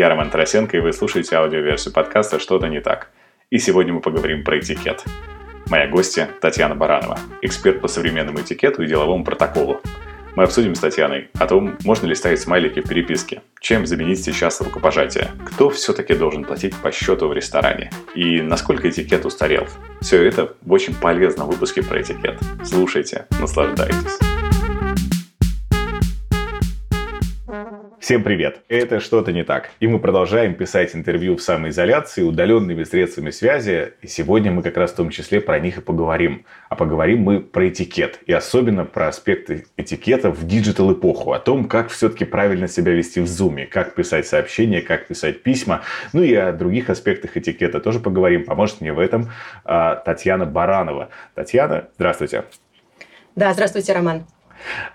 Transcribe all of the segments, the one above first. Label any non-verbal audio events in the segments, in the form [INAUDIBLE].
Я Роман Тарасенко, и вы слушаете аудиоверсию подкаста «Что-то не так». И сегодня мы поговорим про этикет. Моя гостья Татьяна Баранова, эксперт по современному этикету и деловому протоколу. Мы обсудим с Татьяной о том, можно ли ставить смайлики в переписке, чем заменить сейчас рукопожатие, кто все-таки должен платить по счету в ресторане и насколько этикет устарел. Все это в очень полезном выпуске про этикет. Слушайте, наслаждайтесь. Всем привет! Это «Что-то не так». И мы продолжаем писать интервью в самоизоляции удаленными средствами связи. И сегодня мы как раз в том числе про них и поговорим. А поговорим мы про этикет. И особенно про аспекты этикета в digital -эпоху. О том, как все-таки правильно себя вести в зуме. Как писать сообщения, как писать письма. Ну и о других аспектах этикета тоже поговорим. Поможет мне в этом а, Татьяна Баранова. Татьяна, здравствуйте. Да, здравствуйте, Роман.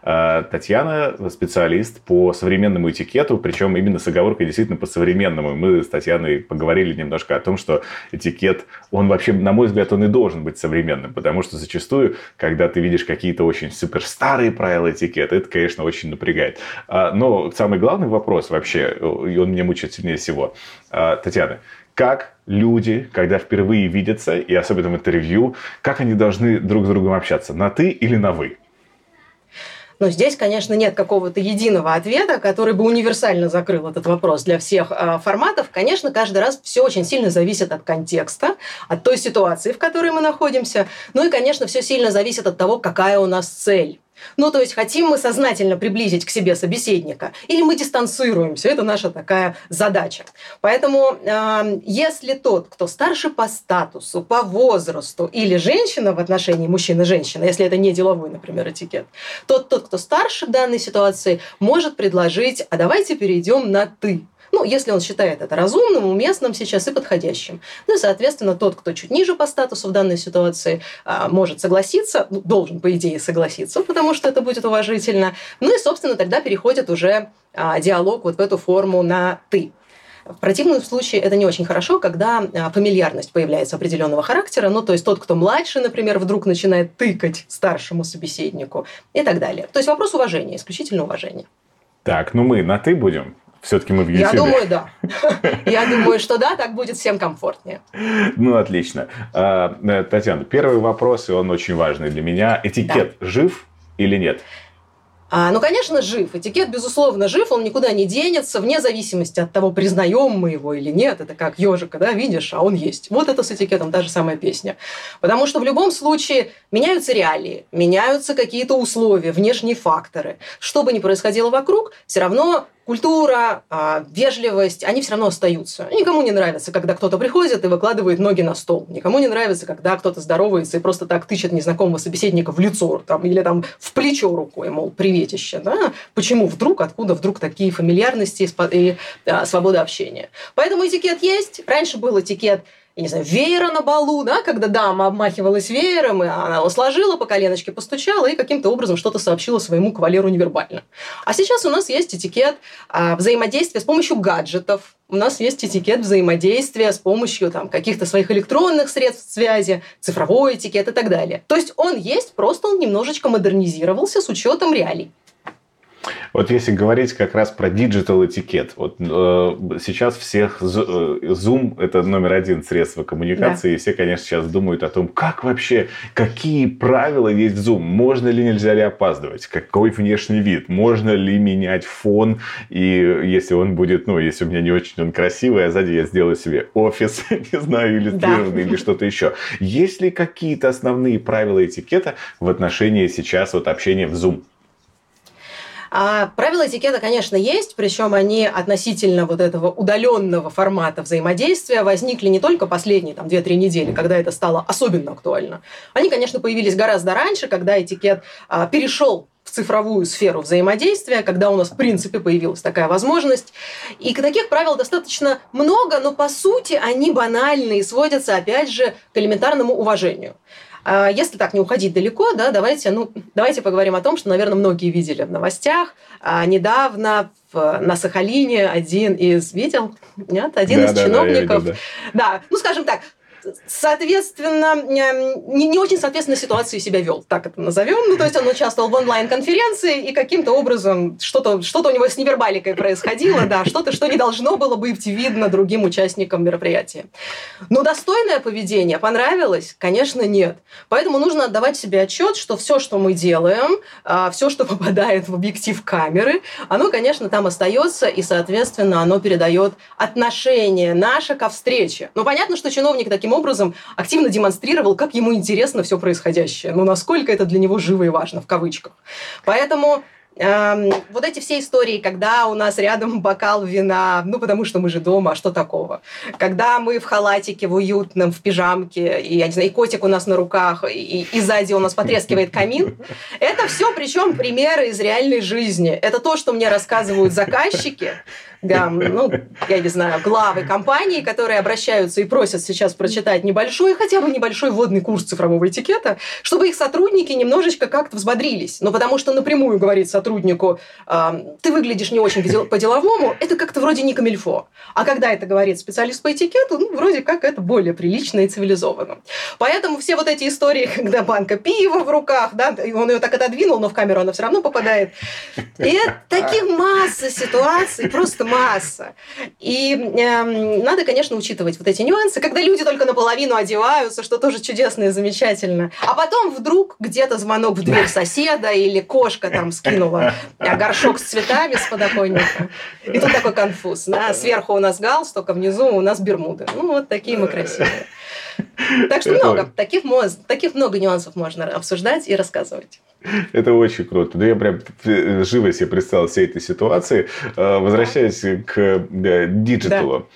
Э, Татьяна специалист по современному этикету, причем именно с оговоркой действительно по современному. Мы с Татьяной поговорили немножко о том, что этикет, он вообще, на мой взгляд, он и должен быть современным, потому что зачастую, когда ты видишь какие-то очень суперстарые правила этикета, это, конечно, очень напрягает. А, но самый главный вопрос вообще, и он меня мучает сильнее всего. А, Татьяна, как люди, когда впервые видятся, и особенно в интервью, как они должны друг с другом общаться, на «ты» или на «вы»? Но здесь, конечно, нет какого-то единого ответа, который бы универсально закрыл этот вопрос для всех э, форматов. Конечно, каждый раз все очень сильно зависит от контекста, от той ситуации, в которой мы находимся. Ну и, конечно, все сильно зависит от того, какая у нас цель. Ну, то есть, хотим мы сознательно приблизить к себе собеседника, или мы дистанцируемся, это наша такая задача. Поэтому, э, если тот, кто старше по статусу, по возрасту, или женщина в отношении мужчины-женщины, если это не деловой, например, этикет, тот, тот, кто старше в данной ситуации, может предложить, а давайте перейдем на «ты». Ну, если он считает это разумным, уместным сейчас и подходящим. Ну и, соответственно, тот, кто чуть ниже по статусу в данной ситуации, а, может согласиться, ну, должен, по идее, согласиться, потому что это будет уважительно. Ну и, собственно, тогда переходит уже а, диалог вот в эту форму на «ты». В противном случае это не очень хорошо, когда а, фамильярность появляется определенного характера, ну, то есть тот, кто младше, например, вдруг начинает тыкать старшему собеседнику и так далее. То есть вопрос уважения, исключительно уважения. Так, ну мы на «ты» будем? Все-таки мы в YouTube. Я думаю, да. [LAUGHS] Я думаю, что да, так будет всем комфортнее. Ну, отлично. А, э, Татьяна, первый вопрос, и он очень важный для меня. Этикет да. жив или нет? А, ну, конечно, жив. Этикет, безусловно, жив, он никуда не денется, вне зависимости от того, признаем мы его или нет. Это как ежика, да, видишь, а он есть. Вот это с этикетом та же самая песня. Потому что в любом случае меняются реалии, меняются какие-то условия, внешние факторы. Что бы ни происходило вокруг, все равно культура, а, вежливость, они все равно остаются. Никому не нравится, когда кто-то приходит и выкладывает ноги на стол. Никому не нравится, когда кто-то здоровается и просто так тычет незнакомого собеседника в лицо там, или там в плечо рукой, мол, приветище. Да? Почему вдруг, откуда вдруг такие фамильярности и, и а, свобода общения? Поэтому этикет есть. Раньше был этикет я не знаю, веера на балу, да, когда дама обмахивалась веером, и она его сложила, по коленочке постучала и каким-то образом что-то сообщила своему кавалеру невербально. А сейчас у нас есть этикет а, взаимодействия с помощью гаджетов, у нас есть этикет взаимодействия с помощью там, каких-то своих электронных средств связи, цифровой этикет и так далее. То есть он есть, просто он немножечко модернизировался с учетом реалий. Вот если говорить как раз про digital этикет, вот э, сейчас всех э, Zoom это номер один средство коммуникации, да. и все, конечно, сейчас думают о том, как вообще, какие правила есть в Zoom, можно ли, нельзя ли опаздывать, какой внешний вид, можно ли менять фон, и если он будет, ну, если у меня не очень он красивый, а сзади я сделаю себе офис, [LAUGHS] не знаю, иллюстрированный да. или что-то еще. Есть ли какие-то основные правила этикета в отношении сейчас вот общения в Zoom? А правила этикета, конечно, есть, причем они относительно вот этого удаленного формата взаимодействия возникли не только последние там, 2-3 недели, когда это стало особенно актуально. Они, конечно, появились гораздо раньше, когда этикет а, перешел в цифровую сферу взаимодействия, когда у нас, в принципе, появилась такая возможность. И таких правил достаточно много, но, по сути, они банальные и сводятся, опять же, к элементарному уважению. А если так не уходить далеко, да, давайте, ну, давайте поговорим о том, что, наверное, многие видели в новостях. А недавно в, на Сахалине один из видел, нет, один да, из да, чиновников, да, видел, да. да, ну, скажем так, соответственно, не, не очень соответственно ситуации себя вел, так это назовем. Ну, то есть он участвовал в онлайн-конференции, и каким-то образом что-то что у него с невербаликой происходило, да, что-то, что не должно было быть видно другим участникам мероприятия. Но достойное поведение понравилось? Конечно, нет. Поэтому нужно отдавать себе отчет, что все, что мы делаем, а, все, что попадает в объектив камеры, оно, конечно, там остается, и, соответственно, оно передает отношение наше ко встрече. Но понятно, что чиновник таким образом активно демонстрировал, как ему интересно все происходящее, ну, насколько это для него живо и важно, в кавычках. Поэтому Эм, вот эти все истории, когда у нас рядом бокал вина, ну, потому что мы же дома, а что такого? Когда мы в халатике, в уютном, в пижамке, и, я не знаю, и котик у нас на руках, и, и сзади у нас потрескивает камин. Это все, причем, примеры из реальной жизни. Это то, что мне рассказывают заказчики, да, ну, я не знаю, главы компаний, которые обращаются и просят сейчас прочитать небольшой, хотя бы небольшой вводный курс цифрового этикета, чтобы их сотрудники немножечко как-то взбодрились. Ну, потому что напрямую говорить сотруднику, э, ты выглядишь не очень по-деловому, это как-то вроде не камильфо. А когда это говорит специалист по этикету, ну, вроде как это более прилично и цивилизованно. Поэтому все вот эти истории, [LAUGHS] когда банка пива в руках, да, он ее так отодвинул, но в камеру она все равно попадает. И таких масса ситуаций, просто масса. И э, надо, конечно, учитывать вот эти нюансы, когда люди только наполовину одеваются, что тоже чудесно и замечательно. А потом вдруг где-то звонок в дверь соседа или кошка там скинула а, горшок с цветами с подоконника. И тут такой конфуз. Да? Сверху у нас галстук, а внизу у нас бермуды. Ну, вот такие мы красивые. Так что много. Таких, таких много нюансов можно обсуждать и рассказывать. Это очень круто. Да я прям живо себе представил все этой ситуации. Э, возвращаясь к digital у.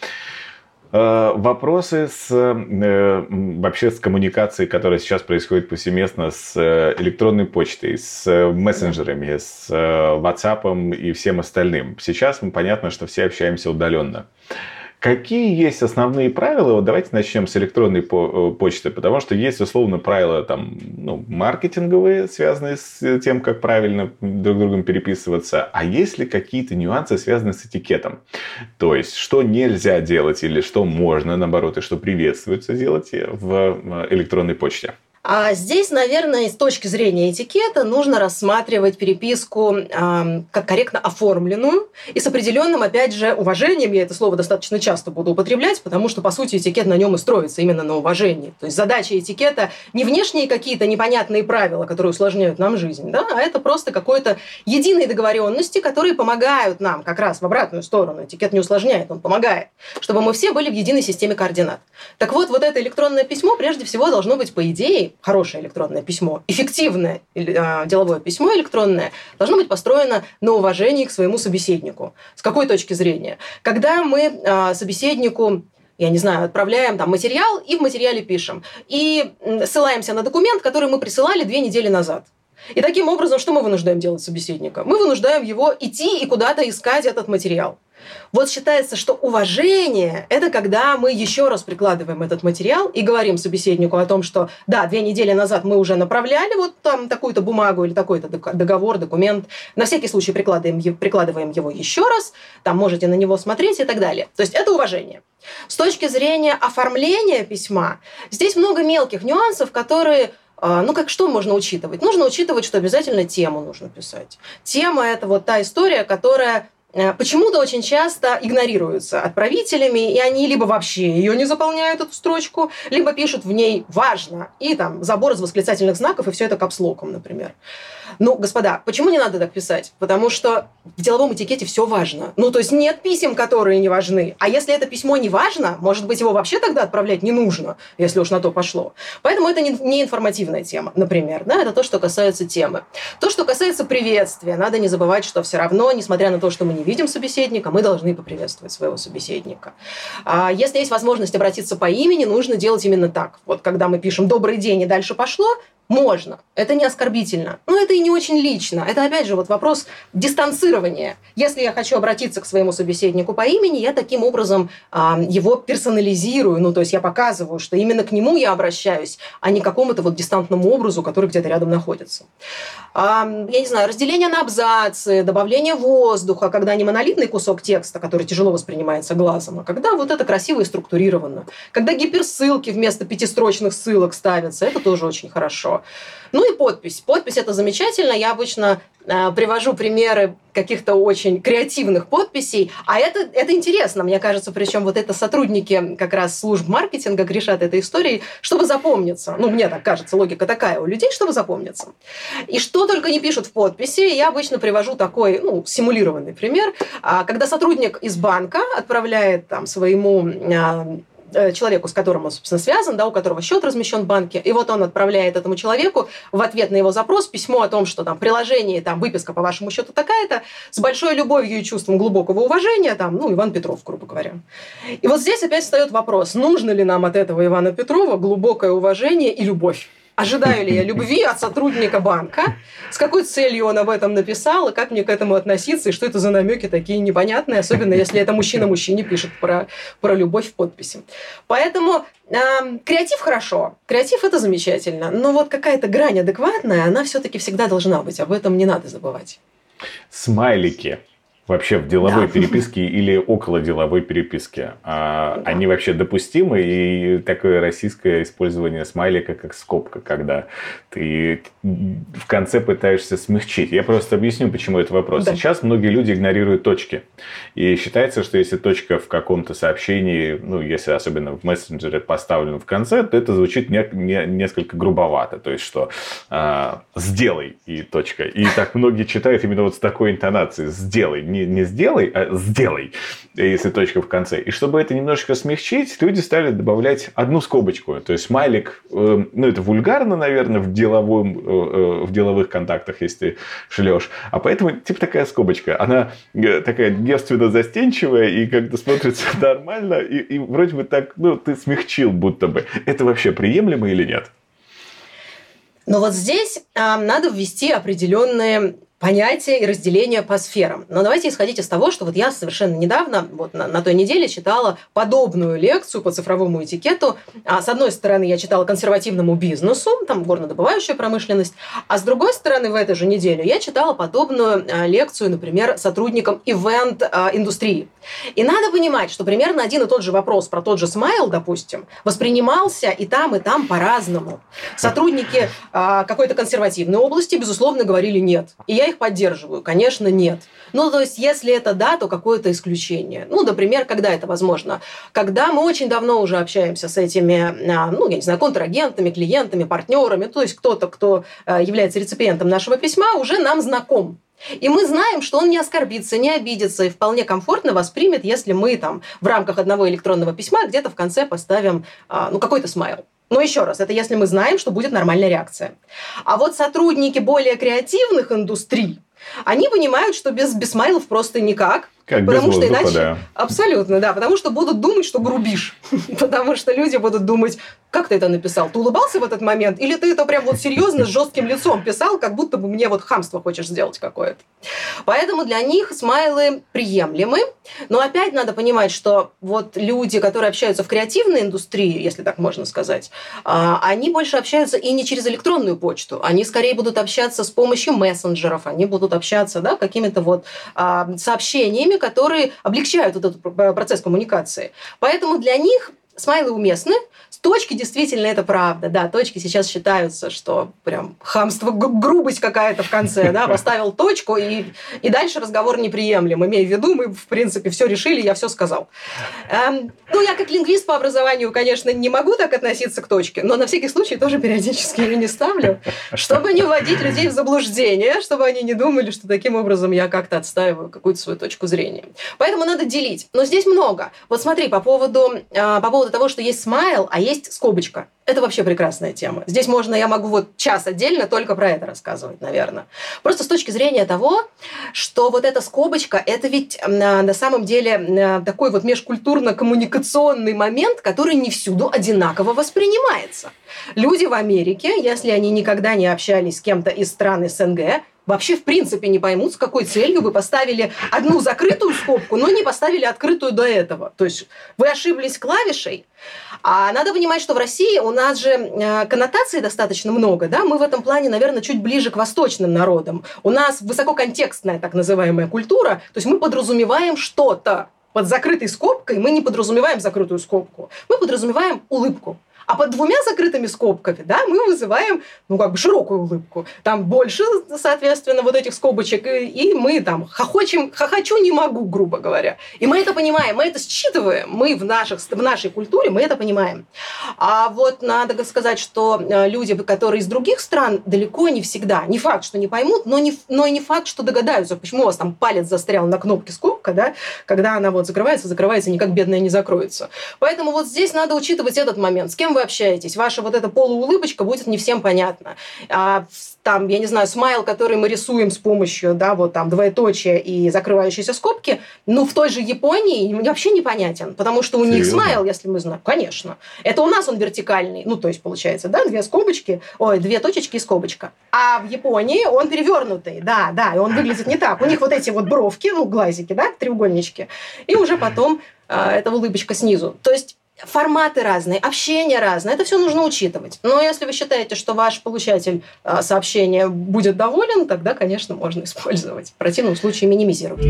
Да. Вопросы с э, вообще с коммуникацией, которая сейчас происходит повсеместно с э, электронной почтой, с мессенджерами, с WhatsApp и всем остальным. Сейчас мы понятно, что все общаемся удаленно. Какие есть основные правила? Вот давайте начнем с электронной э, почты, потому что есть условно правила там, ну, маркетинговые, связанные с тем, как правильно друг с другом переписываться, а есть ли какие-то нюансы, связанные с этикетом? То есть, что нельзя делать или что можно, наоборот, и что приветствуется делать в э, электронной почте? А здесь, наверное, с точки зрения этикета нужно рассматривать переписку э, как корректно оформленную и с определенным, опять же, уважением. Я это слово достаточно часто буду употреблять, потому что, по сути, этикет на нем и строится именно на уважении. То есть задача этикета не внешние какие-то непонятные правила, которые усложняют нам жизнь, да, а это просто какой-то единые договоренности, которые помогают нам как раз в обратную сторону. Этикет не усложняет, он помогает, чтобы мы все были в единой системе координат. Так вот, вот это электронное письмо прежде всего должно быть, по идее, хорошее электронное письмо, эффективное а, деловое письмо электронное должно быть построено на уважении к своему собеседнику. С какой точки зрения? Когда мы а, собеседнику я не знаю, отправляем там материал и в материале пишем. И ссылаемся на документ, который мы присылали две недели назад. И таким образом, что мы вынуждаем делать собеседника? Мы вынуждаем его идти и куда-то искать этот материал. Вот считается, что уважение – это когда мы еще раз прикладываем этот материал и говорим собеседнику о том, что да, две недели назад мы уже направляли вот там такую-то бумагу или такой-то договор, документ. На всякий случай прикладываем, прикладываем его еще раз, там можете на него смотреть и так далее. То есть это уважение. С точки зрения оформления письма, здесь много мелких нюансов, которые а, ну, как что можно учитывать? Нужно учитывать, что обязательно тему нужно писать. Тема – это вот та история, которая почему-то очень часто игнорируются отправителями, и они либо вообще ее не заполняют, эту строчку, либо пишут в ней «важно» и там забор из восклицательных знаков, и все это капслоком, например. Ну, господа, почему не надо так писать? Потому что в деловом этикете все важно. Ну, то есть нет писем, которые не важны. А если это письмо не важно, может быть, его вообще тогда отправлять не нужно, если уж на то пошло. Поэтому это не, информативная тема, например. Да? Это то, что касается темы. То, что касается приветствия, надо не забывать, что все равно, несмотря на то, что мы не видим собеседника, мы должны поприветствовать своего собеседника. А если есть возможность обратиться по имени, нужно делать именно так. Вот когда мы пишем «добрый день» и дальше пошло, можно, это не оскорбительно, но это и не очень лично. Это, опять же, вот вопрос дистанцирования. Если я хочу обратиться к своему собеседнику по имени, я таким образом а, его персонализирую, ну, то есть я показываю, что именно к нему я обращаюсь, а не к какому-то вот дистантному образу, который где-то рядом находится. А, я не знаю, разделение на абзацы, добавление воздуха, когда не монолитный кусок текста, который тяжело воспринимается глазом, а когда вот это красиво и структурировано. Когда гиперссылки вместо пятистрочных ссылок ставятся, это тоже очень хорошо. Ну и подпись. Подпись это замечательно. Я обычно э, привожу примеры каких-то очень креативных подписей. А это, это интересно, мне кажется, причем вот это сотрудники как раз служб маркетинга грешат этой историей, чтобы запомниться. Ну, мне так кажется, логика такая у людей, чтобы запомниться. И что только не пишут в подписи, я обычно привожу такой, ну, симулированный пример, а, когда сотрудник из банка отправляет там своему а, человеку, с которым он, собственно, связан, да, у которого счет размещен в банке, и вот он отправляет этому человеку в ответ на его запрос письмо о том, что там приложение, там выписка по вашему счету такая-то, с большой любовью и чувством глубокого уважения, там, ну, Иван Петров, грубо говоря. И вот здесь опять встает вопрос, нужно ли нам от этого Ивана Петрова глубокое уважение и любовь? Ожидаю ли я любви от сотрудника банка? С какой целью он об этом написал? И как мне к этому относиться? И что это за намеки такие непонятные? Особенно, если это мужчина мужчине пишет про, про любовь в подписи. Поэтому э, креатив хорошо. Креатив – это замечательно. Но вот какая-то грань адекватная, она все-таки всегда должна быть. Об этом не надо забывать. Смайлики вообще в деловой да. переписке или около деловой переписке. А, да. Они вообще допустимы, и такое российское использование смайлика как скобка, когда ты в конце пытаешься смягчить. Я просто объясню, почему это вопрос. Да. Сейчас многие люди игнорируют точки. И считается, что если точка в каком-то сообщении, ну, если особенно в мессенджере поставлена в конце, то это звучит не, не, несколько грубовато. То есть, что а, «сделай» и точка. И так многие читают именно вот с такой интонацией «сделай», не, не сделай, а сделай, если точка в конце. И чтобы это немножечко смягчить, люди стали добавлять одну скобочку. То есть смайлик, э, ну это вульгарно, наверное, в, деловом, э, э, в деловых контактах, если ты шлешь. А поэтому типа такая скобочка. Она такая девственно застенчивая и как-то смотрится [LAUGHS] нормально. И, и вроде бы так, ну ты смягчил будто бы. Это вообще приемлемо или нет? Но вот здесь э, надо ввести определенные понятие и разделение по сферам. Но давайте исходить из того, что вот я совершенно недавно, вот на, на той неделе читала подобную лекцию по цифровому этикету. А, с одной стороны, я читала консервативному бизнесу, там горнодобывающая промышленность, а с другой стороны, в этой же неделе я читала подобную а, лекцию, например, сотрудникам ивент-индустрии. И надо понимать, что примерно один и тот же вопрос про тот же смайл, допустим, воспринимался и там, и там по-разному. Сотрудники а, какой-то консервативной области, безусловно, говорили нет. И я их поддерживаю? Конечно, нет. Ну, то есть, если это да, то какое-то исключение. Ну, например, когда это возможно? Когда мы очень давно уже общаемся с этими, а, ну, я не знаю, контрагентами, клиентами, партнерами, то есть кто-то, кто а, является реципиентом нашего письма, уже нам знаком. И мы знаем, что он не оскорбится, не обидится и вполне комфортно воспримет, если мы там в рамках одного электронного письма где-то в конце поставим а, ну, какой-то смайл. Но еще раз, это если мы знаем, что будет нормальная реакция. А вот сотрудники более креативных индустрий, они понимают, что без, без смайлов просто никак. Как потому без воздуха, что иначе... Да. Абсолютно, да. Потому что будут думать, что грубишь. [LAUGHS] потому что люди будут думать, как ты это написал? Ты улыбался в этот момент? Или ты это прям вот серьезно с жестким лицом писал, как будто бы мне вот хамство хочешь сделать какое-то? Поэтому для них смайлы приемлемы. Но опять надо понимать, что вот люди, которые общаются в креативной индустрии, если так можно сказать, а, они больше общаются и не через электронную почту. Они скорее будут общаться с помощью мессенджеров, они будут общаться да, какими-то вот а, сообщениями, которые облегчают вот этот процесс коммуникации. Поэтому для них смайлы уместны, Точки действительно это правда. Да, точки сейчас считаются, что прям хамство, грубость какая-то в конце, да, [LAUGHS] поставил точку, и, и дальше разговор неприемлем. Имея в виду, мы, в принципе, все решили, я все сказал. Эм, ну, я как лингвист по образованию, конечно, не могу так относиться к точке, но на всякий случай тоже периодически ее не ставлю, чтобы не вводить людей в заблуждение, чтобы они не думали, что таким образом я как-то отстаиваю какую-то свою точку зрения. Поэтому надо делить. Но здесь много. Вот смотри, по поводу, э, по поводу того, что есть смайл, а есть скобочка. Это вообще прекрасная тема. Здесь можно, я могу вот час отдельно только про это рассказывать, наверное. Просто с точки зрения того, что вот эта скобочка, это ведь на самом деле такой вот межкультурно-коммуникационный момент, который не всюду одинаково воспринимается. Люди в Америке, если они никогда не общались с кем-то из стран СНГ, вообще в принципе не поймут, с какой целью вы поставили одну закрытую скобку, но не поставили открытую до этого. То есть вы ошиблись клавишей. А надо понимать, что в России у нас же э, коннотаций достаточно много, да, мы в этом плане, наверное, чуть ближе к восточным народам. У нас высококонтекстная так называемая культура, то есть мы подразумеваем что-то. Под закрытой скобкой мы не подразумеваем закрытую скобку, мы подразумеваем улыбку. А под двумя закрытыми скобками, да, мы вызываем, ну, как бы широкую улыбку. Там больше, соответственно, вот этих скобочек, и, и мы там хохочем, хохочу не могу, грубо говоря. И мы это понимаем, мы это считываем, мы в, наших, в нашей культуре, мы это понимаем. А вот надо сказать, что э, люди, которые из других стран, далеко не всегда, не факт, что не поймут, но, не, но и не факт, что догадаются, почему у вас там палец застрял на кнопке скобка, да, когда она вот закрывается, закрывается, никак бедная не закроется. Поэтому вот здесь надо учитывать этот момент. С кем вы вы общаетесь. Ваша вот эта полуулыбочка будет не всем понятна. А, там, я не знаю, смайл, который мы рисуем с помощью, да, вот там двоеточия и закрывающиеся скобки, ну, в той же Японии вообще непонятен, потому что у Серьезно? них смайл, если мы знаем, конечно. Это у нас он вертикальный, ну, то есть, получается, да, две скобочки, ой, две точечки и скобочка. А в Японии он перевернутый, да, да, и он выглядит не так. У них вот эти вот бровки, ну, глазики, да, треугольнички, и уже потом а, эта улыбочка снизу. То есть форматы разные, общение разное, это все нужно учитывать. Но если вы считаете, что ваш получатель а, сообщения будет доволен, тогда, конечно, можно использовать. В противном случае минимизировать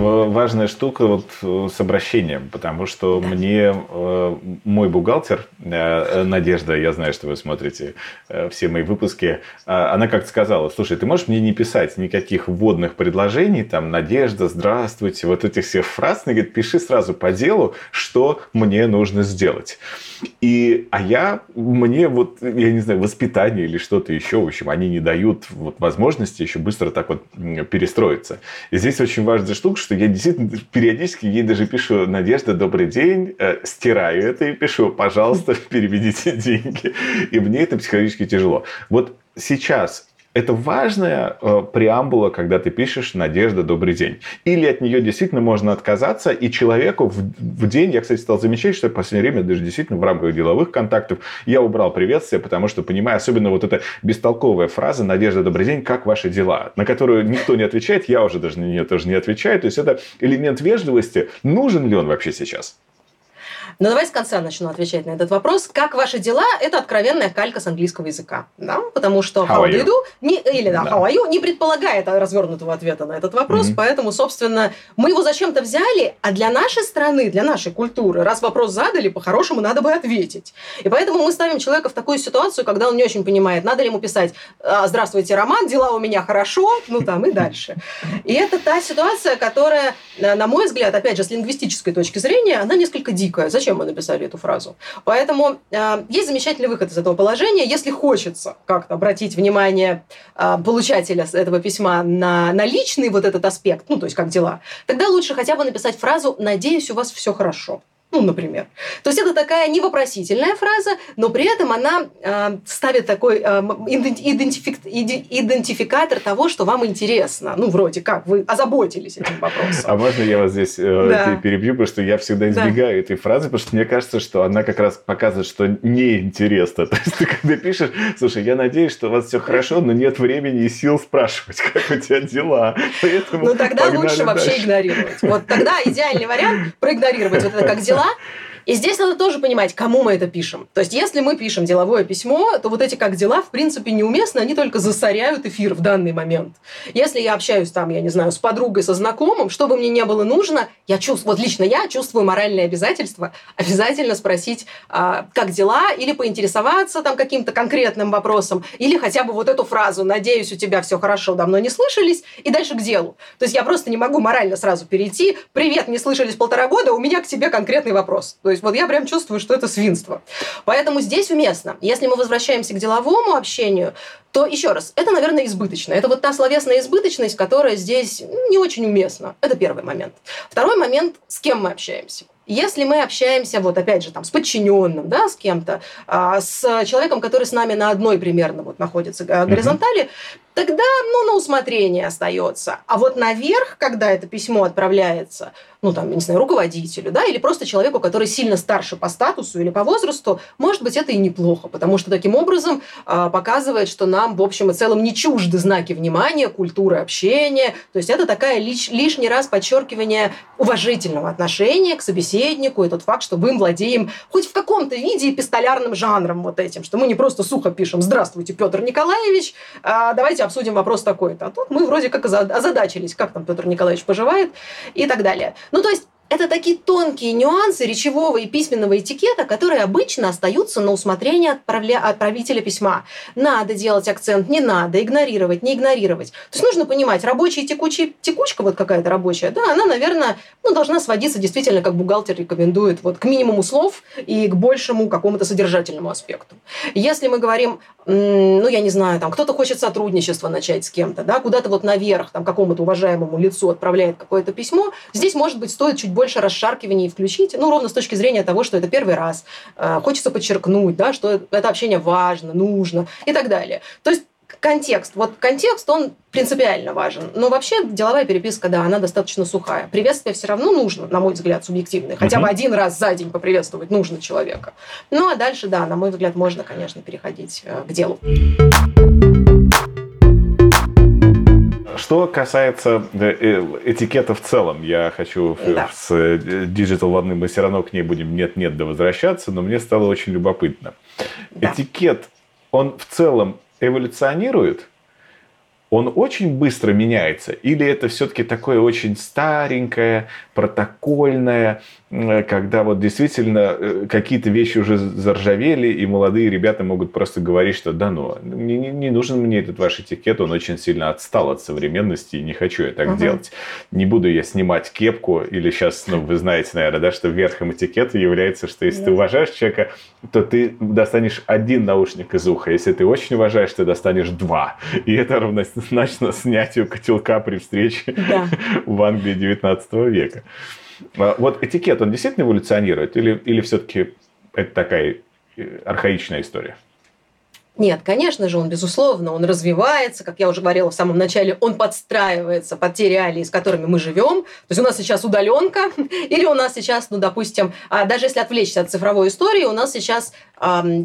важная штука вот э, с обращением, потому что мне э, мой бухгалтер, э, Надежда, я знаю, что вы смотрите э, все мои выпуски, э, она как-то сказала, слушай, ты можешь мне не писать никаких вводных предложений, там, Надежда, здравствуйте, вот этих всех фраз, она говорит, пиши сразу по делу, что мне нужно сделать. И, а я, мне вот, я не знаю, воспитание или что-то еще, в общем, они не дают вот возможности еще быстро так вот перестроиться. И здесь очень важная штука, что я действительно периодически ей даже пишу «Надежда, добрый день», э, стираю это и пишу «Пожалуйста, [LAUGHS] переведите деньги». И мне это психологически тяжело. Вот сейчас это важная э, преамбула, когда ты пишешь «Надежда, добрый день». Или от нее действительно можно отказаться, и человеку в, в день, я, кстати, стал замечать, что в последнее время даже действительно в рамках деловых контактов я убрал приветствие, потому что понимаю, особенно вот эта бестолковая фраза «Надежда, добрый день, как ваши дела?», на которую никто не отвечает, я уже даже на нее тоже не отвечаю. То есть это элемент вежливости. Нужен ли он вообще сейчас? Но давай с конца начну отвечать на этот вопрос. Как ваши дела? Это откровенная калька с английского языка. Да? Потому что how, how do you do? Не, или да, да, how are you не предполагает развернутого ответа на этот вопрос. Mm-hmm. Поэтому, собственно, мы его зачем-то взяли, а для нашей страны, для нашей культуры, раз вопрос задали, по-хорошему надо бы ответить. И поэтому мы ставим человека в такую ситуацию, когда он не очень понимает, надо ли ему писать «А, «Здравствуйте, Роман, дела у меня хорошо», ну там и дальше. И это та ситуация, которая, на мой взгляд, опять же, с лингвистической точки зрения, она несколько дикая. Зачем зачем мы написали эту фразу. Поэтому э, есть замечательный выход из этого положения. Если хочется как-то обратить внимание э, получателя этого письма на, на личный вот этот аспект, ну, то есть как дела, тогда лучше хотя бы написать фразу «Надеюсь, у вас все хорошо». Ну, например. То есть это такая невопросительная фраза, но при этом она э, ставит такой э, идентифик, идентификатор того, что вам интересно. Ну, вроде как, вы озаботились этим вопросом. А можно я вас здесь э, да. перебью, потому что я всегда избегаю да. этой фразы, потому что мне кажется, что она как раз показывает, что неинтересно. [LAUGHS] То есть ты когда пишешь, слушай, я надеюсь, что у вас все хорошо, но нет времени и сил спрашивать, [LAUGHS] как у тебя дела. Поэтому ну, тогда лучше дальше. вообще игнорировать. Вот тогда идеальный вариант проигнорировать вот это как дела, [LAUGHS] дела. И здесь надо тоже понимать, кому мы это пишем. То есть, если мы пишем деловое письмо, то вот эти как дела, в принципе, неуместны, они только засоряют эфир в данный момент. Если я общаюсь там, я не знаю, с подругой, со знакомым, что бы мне не было нужно, я чувствую, вот лично я чувствую моральное обязательство обязательно спросить, а, как дела, или поинтересоваться там каким-то конкретным вопросом, или хотя бы вот эту фразу «надеюсь, у тебя все хорошо, давно не слышались», и дальше к делу. То есть, я просто не могу морально сразу перейти «привет, не слышались полтора года, у меня к тебе конкретный вопрос». То То есть вот я прям чувствую, что это свинство. Поэтому здесь уместно. Если мы возвращаемся к деловому общению, то еще раз, это, наверное, избыточно. Это вот та словесная избыточность, которая здесь не очень уместна. Это первый момент. Второй момент, с кем мы общаемся. Если мы общаемся, вот опять же, там, с подчиненным, да, с кем-то, а, с человеком, который с нами на одной примерно вот находится горизонтали, mm-hmm тогда, ну, на усмотрение остается. А вот наверх, когда это письмо отправляется, ну, там, не знаю, руководителю, да, или просто человеку, который сильно старше по статусу или по возрасту, может быть, это и неплохо, потому что таким образом э, показывает, что нам, в общем и целом, не чужды знаки внимания, культуры общения. То есть это такая лиш, лишний раз подчеркивание уважительного отношения к собеседнику, и тот факт, что мы владеем хоть в каком-то виде эпистолярным жанром вот этим, что мы не просто сухо пишем «Здравствуйте, Петр Николаевич, э, давайте обсудим вопрос такой-то. А тут мы вроде как озадачились, как там Петр Николаевич поживает и так далее. Ну, то есть это такие тонкие нюансы речевого и письменного этикета, которые обычно остаются на усмотрение отправля... отправителя письма. Надо делать акцент, не надо, игнорировать, не игнорировать. То есть нужно понимать, рабочая текучая, текучка вот какая-то рабочая, да, она, наверное, ну, должна сводиться действительно, как бухгалтер рекомендует, вот к минимуму слов и к большему какому-то содержательному аспекту. Если мы говорим, ну, я не знаю, там, кто-то хочет сотрудничество начать с кем-то, да, куда-то вот наверх, там, какому-то уважаемому лицу отправляет какое-то письмо, здесь, может быть, стоит чуть больше расшаркиваний включить, ну, ровно с точки зрения того, что это первый раз, э, хочется подчеркнуть, да, что это общение важно, нужно и так далее. То есть контекст. Вот контекст, он принципиально важен. Но вообще деловая переписка, да, она достаточно сухая. Приветствие все равно нужно, на мой взгляд, субъективное. Хотя бы один раз за день поприветствовать нужно человека. Ну, а дальше, да, на мой взгляд, можно, конечно, переходить э, к делу. Что касается э, э, этикета в целом, я хочу да. с Digital One мы все равно к ней будем нет-нет да возвращаться, но мне стало очень любопытно. Да. Этикет, он в целом эволюционирует, он очень быстро меняется? Или это все-таки такое очень старенькое, протокольное, когда вот действительно э, какие-то вещи уже заржавели, и молодые ребята могут просто говорить, что да ну, не, не нужен мне этот ваш этикет, он очень сильно отстал от современности, и не хочу я так uh-huh. делать. Не буду я снимать кепку, или сейчас, ну, вы знаете, наверное, да, что верхом этикета является, что если ты уважаешь человека, то ты достанешь один наушник из уха, если ты очень уважаешь, ты достанешь два. И это равнозначно снятию котелка при встрече yeah. [LAUGHS] в Англии 19 века. А вот этикет, он действительно эволюционирует или, или все-таки это такая э, архаичная история? Нет, конечно же, он, безусловно, он развивается, как я уже говорила в самом начале, он подстраивается под те реалии, с которыми мы живем. То есть у нас сейчас удаленка, [LAUGHS] или у нас сейчас, ну, допустим, а, даже если отвлечься от цифровой истории, у нас сейчас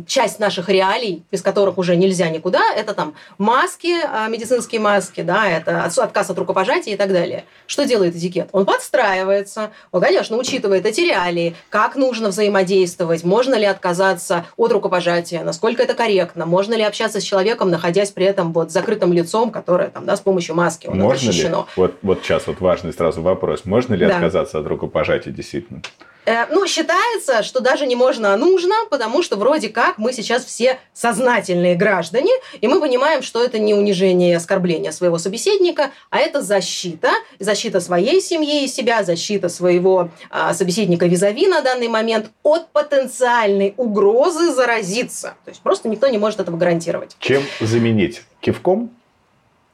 часть наших реалий, без которых уже нельзя никуда, это там маски, э, медицинские маски, да, это отказ от рукопожатия и так далее. Что делает этикет? Он подстраивается, он, конечно, учитывает эти реалии, как нужно взаимодействовать, можно ли отказаться от рукопожатия, насколько это корректно, можно ли общаться с человеком, находясь при этом вот закрытым лицом, которое там, да, с помощью маски он можно защищено. Ли? Вот, вот сейчас вот важный сразу вопрос. Можно ли да. отказаться от рукопожатия действительно? Э, ну, считается, что даже не можно, а нужно, потому что вроде как мы сейчас все сознательные граждане, и мы понимаем, что это не унижение и оскорбление своего собеседника, а это защита, защита своей семьи и себя, защита своего а, собеседника визави на данный момент от потенциальной угрозы заразиться. То есть просто никто не может этого гарантировать. Чем заменить? Кивком?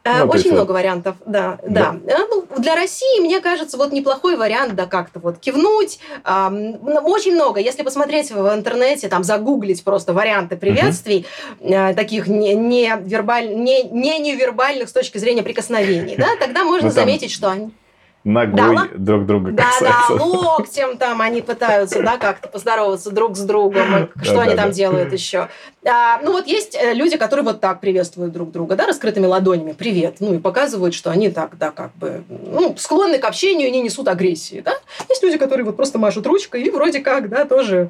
Э, ну, Очень есть, много вариантов, да, да. да. Э, ну, для России, мне кажется, вот неплохой вариант, да, как-то вот кивнуть. Очень много. Если посмотреть в интернете, там, загуглить просто варианты приветствий, угу. таких не, не, вербаль, не, не невербальных с точки зрения прикосновений, [LAUGHS] да, тогда можно ну, заметить, что они ногой да, друг друга да, касаются. Да, локтем там они пытаются, да, как-то поздороваться друг с другом. Что да, они да, там да. делают еще? А, ну вот есть э, люди, которые вот так приветствуют друг друга, да, раскрытыми ладонями, привет, ну и показывают, что они так, да, как бы, ну, склонны к общению и не несут агрессии, да. Есть люди, которые вот просто машут ручкой и вроде как, да, тоже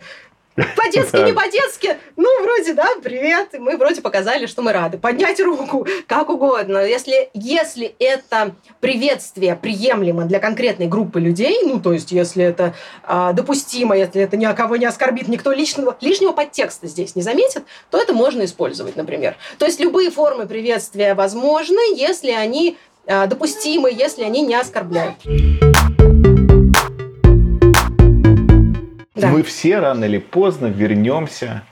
[LAUGHS] по-детски, не по-детски. Ну, вроде, да, привет. Мы вроде показали, что мы рады. Поднять руку, как угодно. Если, если это приветствие приемлемо для конкретной группы людей, ну, то есть, если это э, допустимо, если это ни о кого не оскорбит, никто лишнего, лишнего подтекста здесь не заметит, то это можно использовать, например. То есть, любые формы приветствия возможны, если они э, допустимы, если они не оскорбляют. Мы все рано или поздно вернемся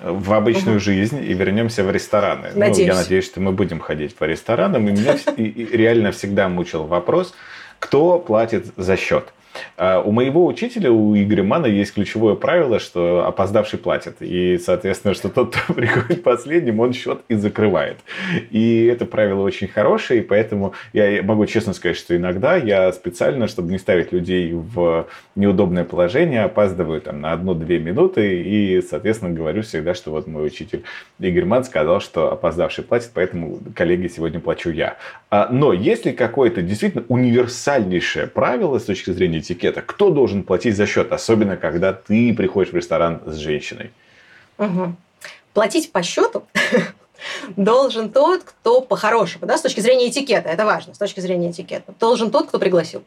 в обычную угу. жизнь и вернемся в рестораны. Надеюсь. Ну, я надеюсь, что мы будем ходить по ресторанам. И меня реально всегда мучил вопрос, кто платит за счет. А у моего учителя, у Игоря Мана, есть ключевое правило, что опоздавший платит. И, соответственно, что тот, кто [LAUGHS] приходит последним, он счет и закрывает. И это правило очень хорошее, и поэтому я могу честно сказать, что иногда я специально, чтобы не ставить людей в неудобное положение, опаздываю там на одну-две минуты и, соответственно, говорю всегда, что вот мой учитель Игорь Ман сказал, что опоздавший платит, поэтому, коллеги, сегодня плачу я. А, но если какое-то действительно универсальнейшее правило с точки зрения этикета. Кто должен платить за счет, особенно когда ты приходишь в ресторан с женщиной? Угу. Платить по счету [LAUGHS] должен тот, кто по-хорошему, да, с точки зрения этикета, это важно, с точки зрения этикета, должен тот, кто пригласил.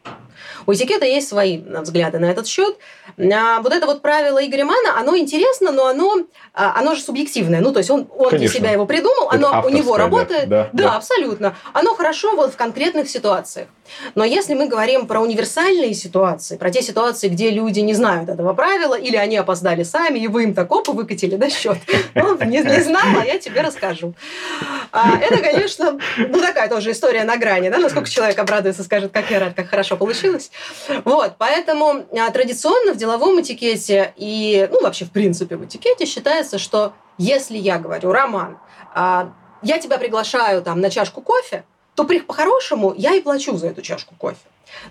У этикета есть свои взгляды на этот счет. А вот это вот правило Игоря Мана, оно интересно, но оно, а, оно же субъективное. Ну, то есть он, он для себя его придумал, это оно у него работает. Да, да, да, абсолютно. Оно хорошо вот в конкретных ситуациях. Но если мы говорим про универсальные ситуации, про те ситуации, где люди не знают этого правила, или они опоздали сами, и вы им так опа выкатили на счет, [LAUGHS] ну, не, не знала, а я тебе расскажу. А, это, конечно, ну такая тоже история на грани, да, насколько человек обрадуется, скажет, как я рад, как хорошо получилось. Вот, поэтому а, традиционно в деловом этикете и, ну, вообще, в принципе, в этикете считается, что если я говорю, Роман, а, я тебя приглашаю там на чашку кофе, то по-хорошему я и плачу за эту чашку кофе.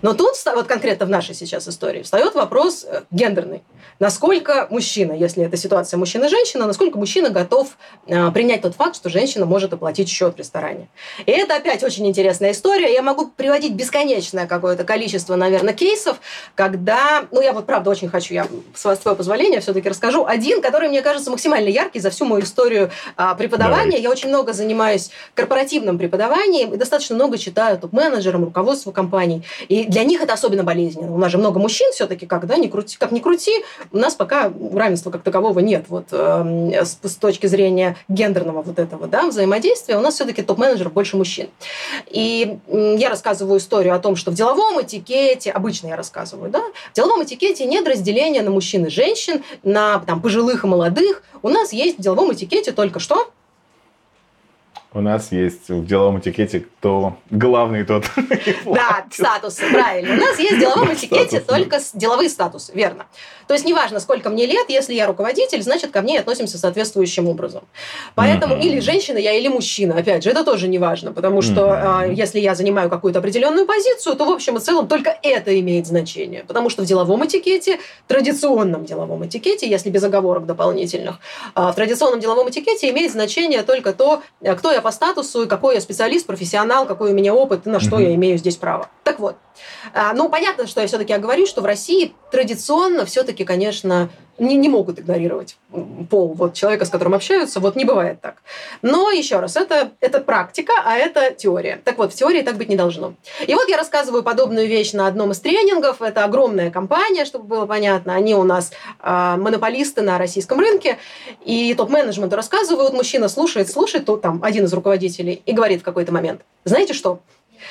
Но тут, вот конкретно в нашей сейчас истории, встает вопрос э, гендерный. Насколько мужчина, если это ситуация мужчина-женщина, насколько мужчина готов э, принять тот факт, что женщина может оплатить счет в ресторане. И это опять очень интересная история. Я могу приводить бесконечное какое-то количество, наверное, кейсов, когда, ну я вот правда очень хочу, я с твоего позволения все-таки расскажу один, который мне кажется максимально яркий за всю мою историю а, преподавания. Давай. Я очень много занимаюсь корпоративным преподаванием и достаточно много читаю топ-менеджерам, руководству компаний. И для них это особенно болезненно. У нас же много мужчин все-таки, как, да, не крути, как ни крути, у нас пока равенства как такового нет. Вот э, с, с точки зрения гендерного вот этого да, взаимодействия у нас все-таки топ-менеджеров больше мужчин. И я рассказываю историю о том, что в деловом этикете, обычно я рассказываю, да, в деловом этикете нет разделения на мужчин и женщин, на там, пожилых и молодых. У нас есть в деловом этикете только что у нас есть в деловом этикете кто главный, тот [LAUGHS] Да, статусы, правильно. У нас есть в деловом этикете только деловые статусы, верно. То есть неважно, сколько мне лет, если я руководитель, значит, ко мне относимся соответствующим образом. Поэтому mm-hmm. или женщина я, или мужчина. Опять же, это тоже неважно, потому что mm-hmm. если я занимаю какую-то определенную позицию, то в общем и целом только это имеет значение. Потому что в деловом этикете, традиционном деловом этикете, если без оговорок дополнительных, а, в традиционном деловом этикете имеет значение только то, э, кто я по статусу, и какой я специалист, профессионал, какой у меня опыт, и на что я имею здесь право. Так вот, а, ну, понятно, что я все-таки говорю, что в России традиционно все-таки, конечно, не, не могут игнорировать пол вот человека, с которым общаются. Вот не бывает так. Но еще раз, это, это практика, а это теория. Так вот, в теории так быть не должно. И вот я рассказываю подобную вещь на одном из тренингов. Это огромная компания, чтобы было понятно. Они у нас э, монополисты на российском рынке. И топ-менеджменту рассказывают. Мужчина слушает, слушает, то там один из руководителей и говорит в какой-то момент, знаете что,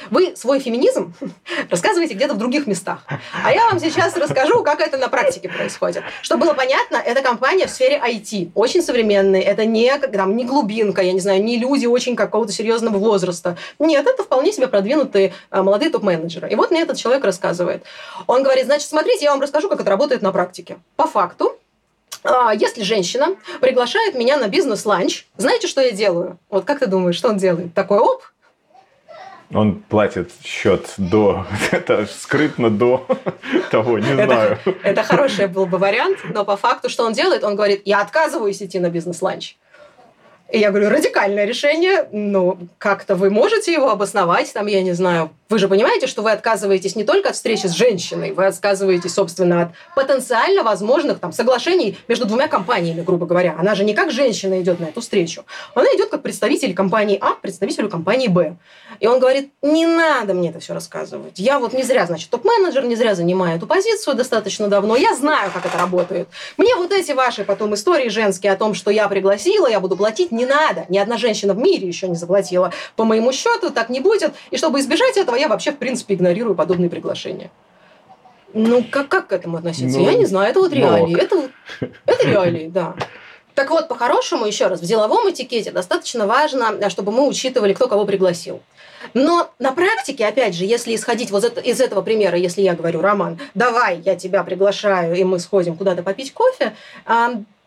вы свой феминизм [LAUGHS] рассказываете где-то в других местах. А я вам сейчас расскажу, как это на практике происходит. Чтобы было понятно, это компания в сфере IT, очень современная. Это не, там, не глубинка, я не знаю, не люди очень какого-то серьезного возраста. Нет, это вполне себе продвинутые а, молодые топ-менеджеры. И вот мне этот человек рассказывает. Он говорит, значит, смотрите, я вам расскажу, как это работает на практике. По факту, а, если женщина приглашает меня на бизнес-ланч, знаете, что я делаю? Вот как ты думаешь, что он делает? Такой, оп, он платит счет до, [LAUGHS] это скрытно до того, не знаю. Это хороший был бы вариант, но по факту, что он делает, он говорит, я отказываюсь идти на бизнес-ланч. И я говорю, радикальное решение, ну, как-то вы можете его обосновать, там, я не знаю. Вы же понимаете, что вы отказываетесь не только от встречи с женщиной, вы отказываетесь, собственно, от потенциально возможных там соглашений между двумя компаниями, грубо говоря. Она же не как женщина идет на эту встречу. Она идет как представитель компании А представителю компании Б. И он говорит, не надо мне это все рассказывать. Я вот не зря, значит, топ-менеджер, не зря занимаю эту позицию достаточно давно. Я знаю, как это работает. Мне вот эти ваши потом истории женские о том, что я пригласила, я буду платить, не надо. Ни одна женщина в мире еще не заплатила по моему счету, так не будет. И чтобы избежать этого, я вообще, в принципе, игнорирую подобные приглашения. Ну, как, как к этому относиться? Ну, я не знаю, это вот реалии. Ну, это, это [LAUGHS] реалии, да. Так вот, по-хорошему, еще раз, в деловом этикете достаточно важно, чтобы мы учитывали, кто кого пригласил. Но на практике, опять же, если исходить вот из этого примера, если я говорю, Роман, давай, я тебя приглашаю, и мы сходим куда-то попить кофе,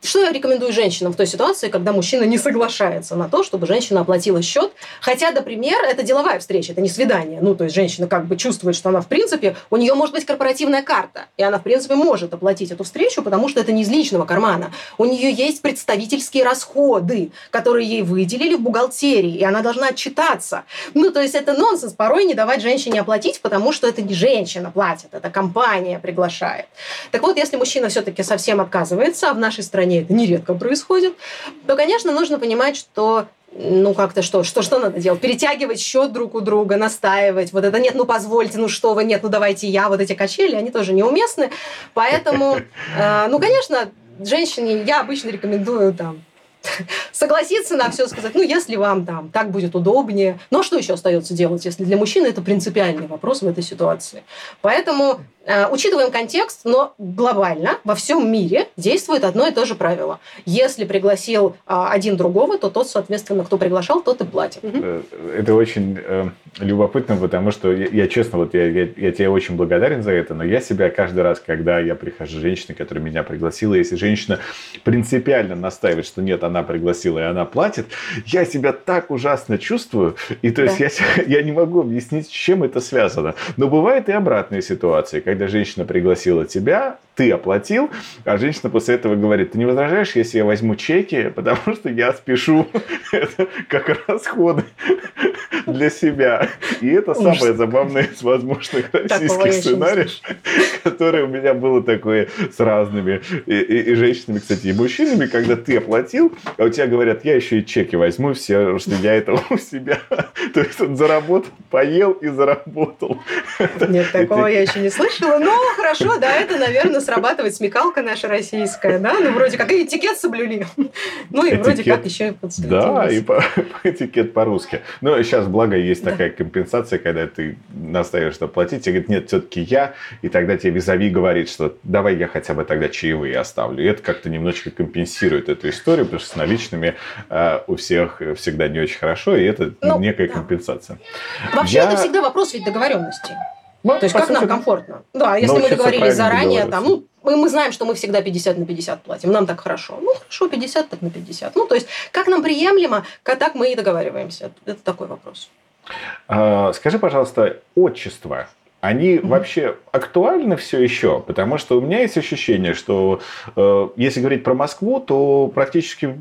что я рекомендую женщинам в той ситуации, когда мужчина не соглашается на то, чтобы женщина оплатила счет? Хотя, например, это деловая встреча, это не свидание. Ну, то есть женщина как бы чувствует, что она, в принципе, у нее может быть корпоративная карта, и она, в принципе, может оплатить эту встречу, потому что это не из личного кармана. У нее есть представительские расходы, которые ей выделили в бухгалтерии, и она должна отчитаться. Ну, то есть это нонсенс порой не давать женщине оплатить, потому что это не женщина платит, это компания приглашает. Так вот, если мужчина все-таки совсем отказывается, а в нашей стране стране это нередко происходит, то, конечно, нужно понимать, что ну как-то что, что, что надо делать? Перетягивать счет друг у друга, настаивать. Вот это нет, ну позвольте, ну что вы, нет, ну давайте я. Вот эти качели, они тоже неуместны. Поэтому, э, ну, конечно, женщине я обычно рекомендую там [LAUGHS] согласиться на все, сказать, ну, если вам там так будет удобнее. Но что еще остается делать, если для мужчины это принципиальный вопрос в этой ситуации? Поэтому учитываем контекст, но глобально во всем мире действует одно и то же правило. Если пригласил а, один другого, то тот, соответственно, кто приглашал, тот и платит. Э, это очень э, любопытно, потому что я, я честно, вот я, я, я тебе очень благодарен за это, но я себя каждый раз, когда я прихожу с женщиной, которая меня пригласила, если женщина принципиально настаивает, что нет, она пригласила и она платит, я себя так ужасно чувствую, и то есть да. я, [LAUGHS] я не могу объяснить, с чем это связано. Но бывает и обратные ситуации, когда женщина пригласила тебя, ты оплатил, а женщина после этого говорит, ты не возражаешь, если я возьму чеки, потому что я спешу [LAUGHS] это как расходы для себя. И это самое забавное из возможных российских сценариев, которое у меня было такое с разными и, и, и женщинами, кстати, и мужчинами, когда ты оплатил, а у тебя говорят, я еще и чеки возьму, все, что я это у себя. [LAUGHS] То есть он заработал, поел и заработал. Нет, такого я еще не слышала слышала, ну, хорошо, да, это, наверное, срабатывает смекалка наша российская, да, ну, вроде как и этикет соблюли. [LAUGHS] Ну, и этикет, вроде как еще и Да, и по, [LAUGHS] по этикет по-русски. Ну, сейчас, благо, есть да. такая компенсация, когда ты настаиваешь что платить, и говорит, нет, все-таки я, и тогда тебе визави говорит, что давай я хотя бы тогда чаевые оставлю. И это как-то немножечко компенсирует эту историю, потому что с наличными э, у всех всегда не очень хорошо, и это ну, некая да. компенсация. Вообще, я... это всегда вопрос ведь договоренности. Ну, То есть как сути, нам комфортно? Да, если мы договорились заранее, там, ну, мы, мы знаем, что мы всегда 50 на 50 платим, нам так хорошо. Ну, хорошо, 50 так на 50. Ну, то есть, как нам приемлемо, как так мы и договариваемся. Это такой вопрос. А, скажи, пожалуйста, отчество они mm-hmm. вообще актуальны все еще? Потому что у меня есть ощущение, что э, если говорить про Москву, то практически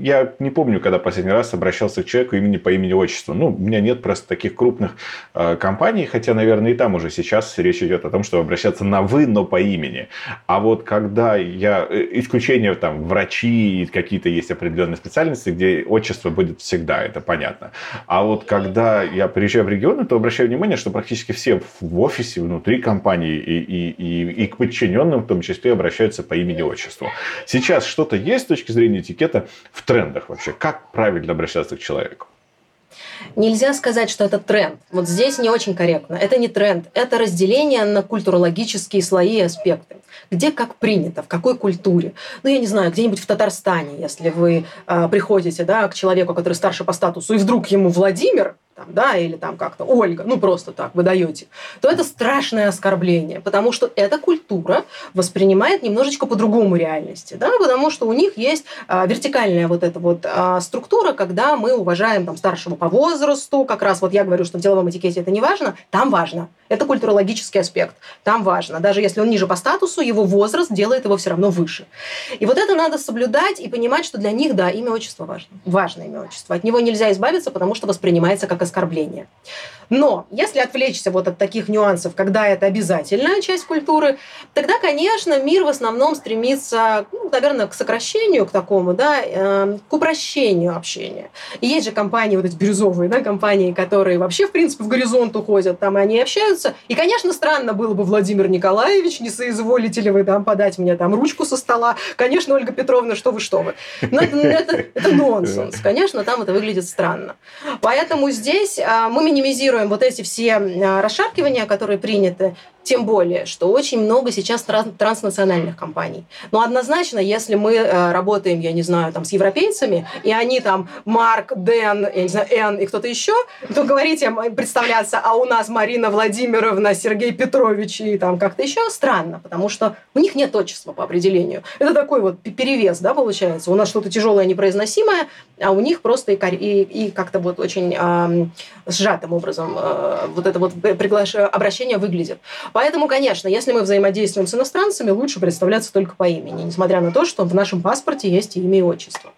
я не помню, когда последний раз обращался к человеку имени по имени-отчеству. Ну, у меня нет просто таких крупных э, компаний, хотя, наверное, и там уже сейчас речь идет о том, что обращаться на «вы», но по имени. А вот когда я... Э, исключение там врачи и какие-то есть определенные специальности, где отчество будет всегда, это понятно. А вот когда я приезжаю в регионы, то обращаю внимание, что практически все в офисе, внутри компании и, и, и, и к подчиненным в том числе обращаются по имени-отчеству. Сейчас что-то есть с точки зрения этикета в трендах вообще? Как правильно обращаться к человеку? Нельзя сказать, что это тренд. Вот здесь не очень корректно. Это не тренд. Это разделение на культурологические слои и аспекты. Где как принято, в какой культуре. Ну, я не знаю, где-нибудь в Татарстане, если вы э, приходите да, к человеку, который старше по статусу, и вдруг ему Владимир, там, да, или там как-то Ольга, ну просто так вы даете, то это страшное оскорбление, потому что эта культура воспринимает немножечко по-другому реальности, да, потому что у них есть а, вертикальная вот эта вот а, структура, когда мы уважаем там старшего по возрасту, как раз вот я говорю, что в деловом этикете это не важно, там важно, это культурологический аспект, там важно, даже если он ниже по статусу, его возраст делает его все равно выше. И вот это надо соблюдать и понимать, что для них, да, имя, отчество важно, важно имя, отчество, от него нельзя избавиться, потому что воспринимается как оскорбление. Но если отвлечься вот от таких нюансов, когда это обязательная часть культуры, тогда, конечно, мир в основном стремится, ну, наверное, к сокращению, к такому, да, э, к упрощению общения. И есть же компании, вот эти бирюзовые, да, компании, которые вообще, в принципе, в горизонт уходят, там и они общаются. И, конечно, странно было бы, Владимир Николаевич, не соизволите ли вы там подать мне там ручку со стола. Конечно, Ольга Петровна, что вы, что вы. Но это, это, это [LAUGHS] нонсенс. Конечно, там это выглядит странно. Поэтому здесь а, мы минимизируем вот эти все а, расшаркивания, которые приняты. Тем более, что очень много сейчас транснациональных компаний. Но однозначно, если мы э, работаем, я не знаю, там, с европейцами, и они там Марк, Дэн, я не знаю, Эн и кто-то еще, то говорите, представляться, а у нас Марина Владимировна, Сергей Петрович и там как-то еще странно, потому что у них нет отчества по определению. Это такой вот перевес, да, получается. У нас что-то тяжелое, непроизносимое, а у них просто и, и, и как-то вот очень э, сжатым образом э, вот это вот приглаш... обращение выглядит. Поэтому, конечно, если мы взаимодействуем с иностранцами, лучше представляться только по имени, несмотря на то, что в нашем паспорте есть имя и отчество.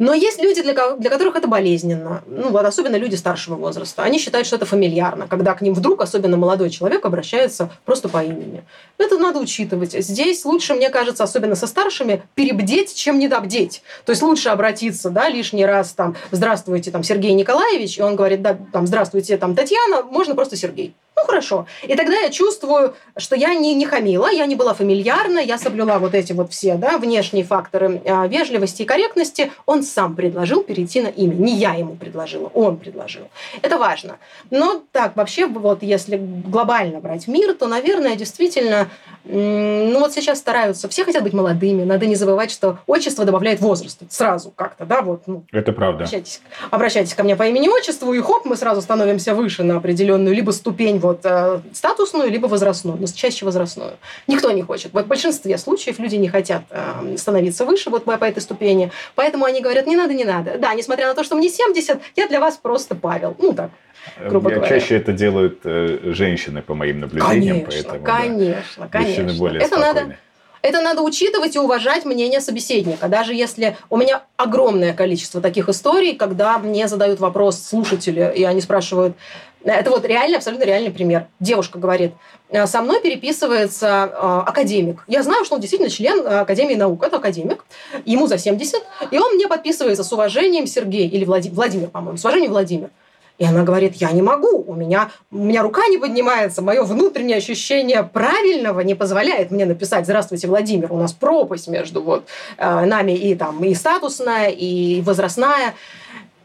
Но есть люди, для, для которых это болезненно. Ну, вот особенно люди старшего возраста. Они считают, что это фамильярно, когда к ним вдруг, особенно молодой человек, обращается просто по имени. Это надо учитывать. Здесь лучше, мне кажется, особенно со старшими, перебдеть, чем недобдеть. То есть лучше обратиться, да, лишний раз там, здравствуйте, там, Сергей Николаевич, и он говорит, да, там, здравствуйте, там, Татьяна, можно просто Сергей. Ну, хорошо. И тогда я чувствую, что я не, не хамила, я не была фамильярна, я соблюла вот эти вот все да, внешние факторы э, вежливости и корректности. Он сам предложил перейти на имя. Не я ему предложила, он предложил. Это важно. Но так, вообще, вот если глобально брать мир, то, наверное, действительно, ну вот сейчас стараются, все хотят быть молодыми, надо не забывать, что отчество добавляет возраст сразу как-то, да, вот. Ну, Это правда. Обращайтесь, обращайтесь ко мне по имени-отчеству, и хоп, мы сразу становимся выше на определенную либо ступень вот э, статусную, либо возрастную, но чаще возрастную. Никто не хочет. Вот в большинстве случаев люди не хотят э, становиться выше вот по, этой ступени, поэтому они говорят, не надо, не надо. Да, несмотря на то, что мне 70, я для вас просто Павел. Ну так, грубо я говоря. Чаще это делают э, женщины, по моим наблюдениям. Конечно, поэтому, конечно, да, конечно. Мужчины более это спокойны. надо это надо учитывать и уважать мнение собеседника. Даже если у меня огромное количество таких историй, когда мне задают вопрос слушатели, и они спрашивают, это вот реально, абсолютно реальный пример. Девушка говорит, со мной переписывается э, академик. Я знаю, что он действительно член Академии наук. Это академик. Ему за 70. И он мне подписывается с уважением Сергей или Владимир, Владимир по-моему, с уважением Владимир. И она говорит, я не могу, у меня, у меня рука не поднимается, мое внутреннее ощущение правильного не позволяет мне написать «Здравствуйте, Владимир, у нас пропасть между вот, э, нами и, там, и статусная, и возрастная».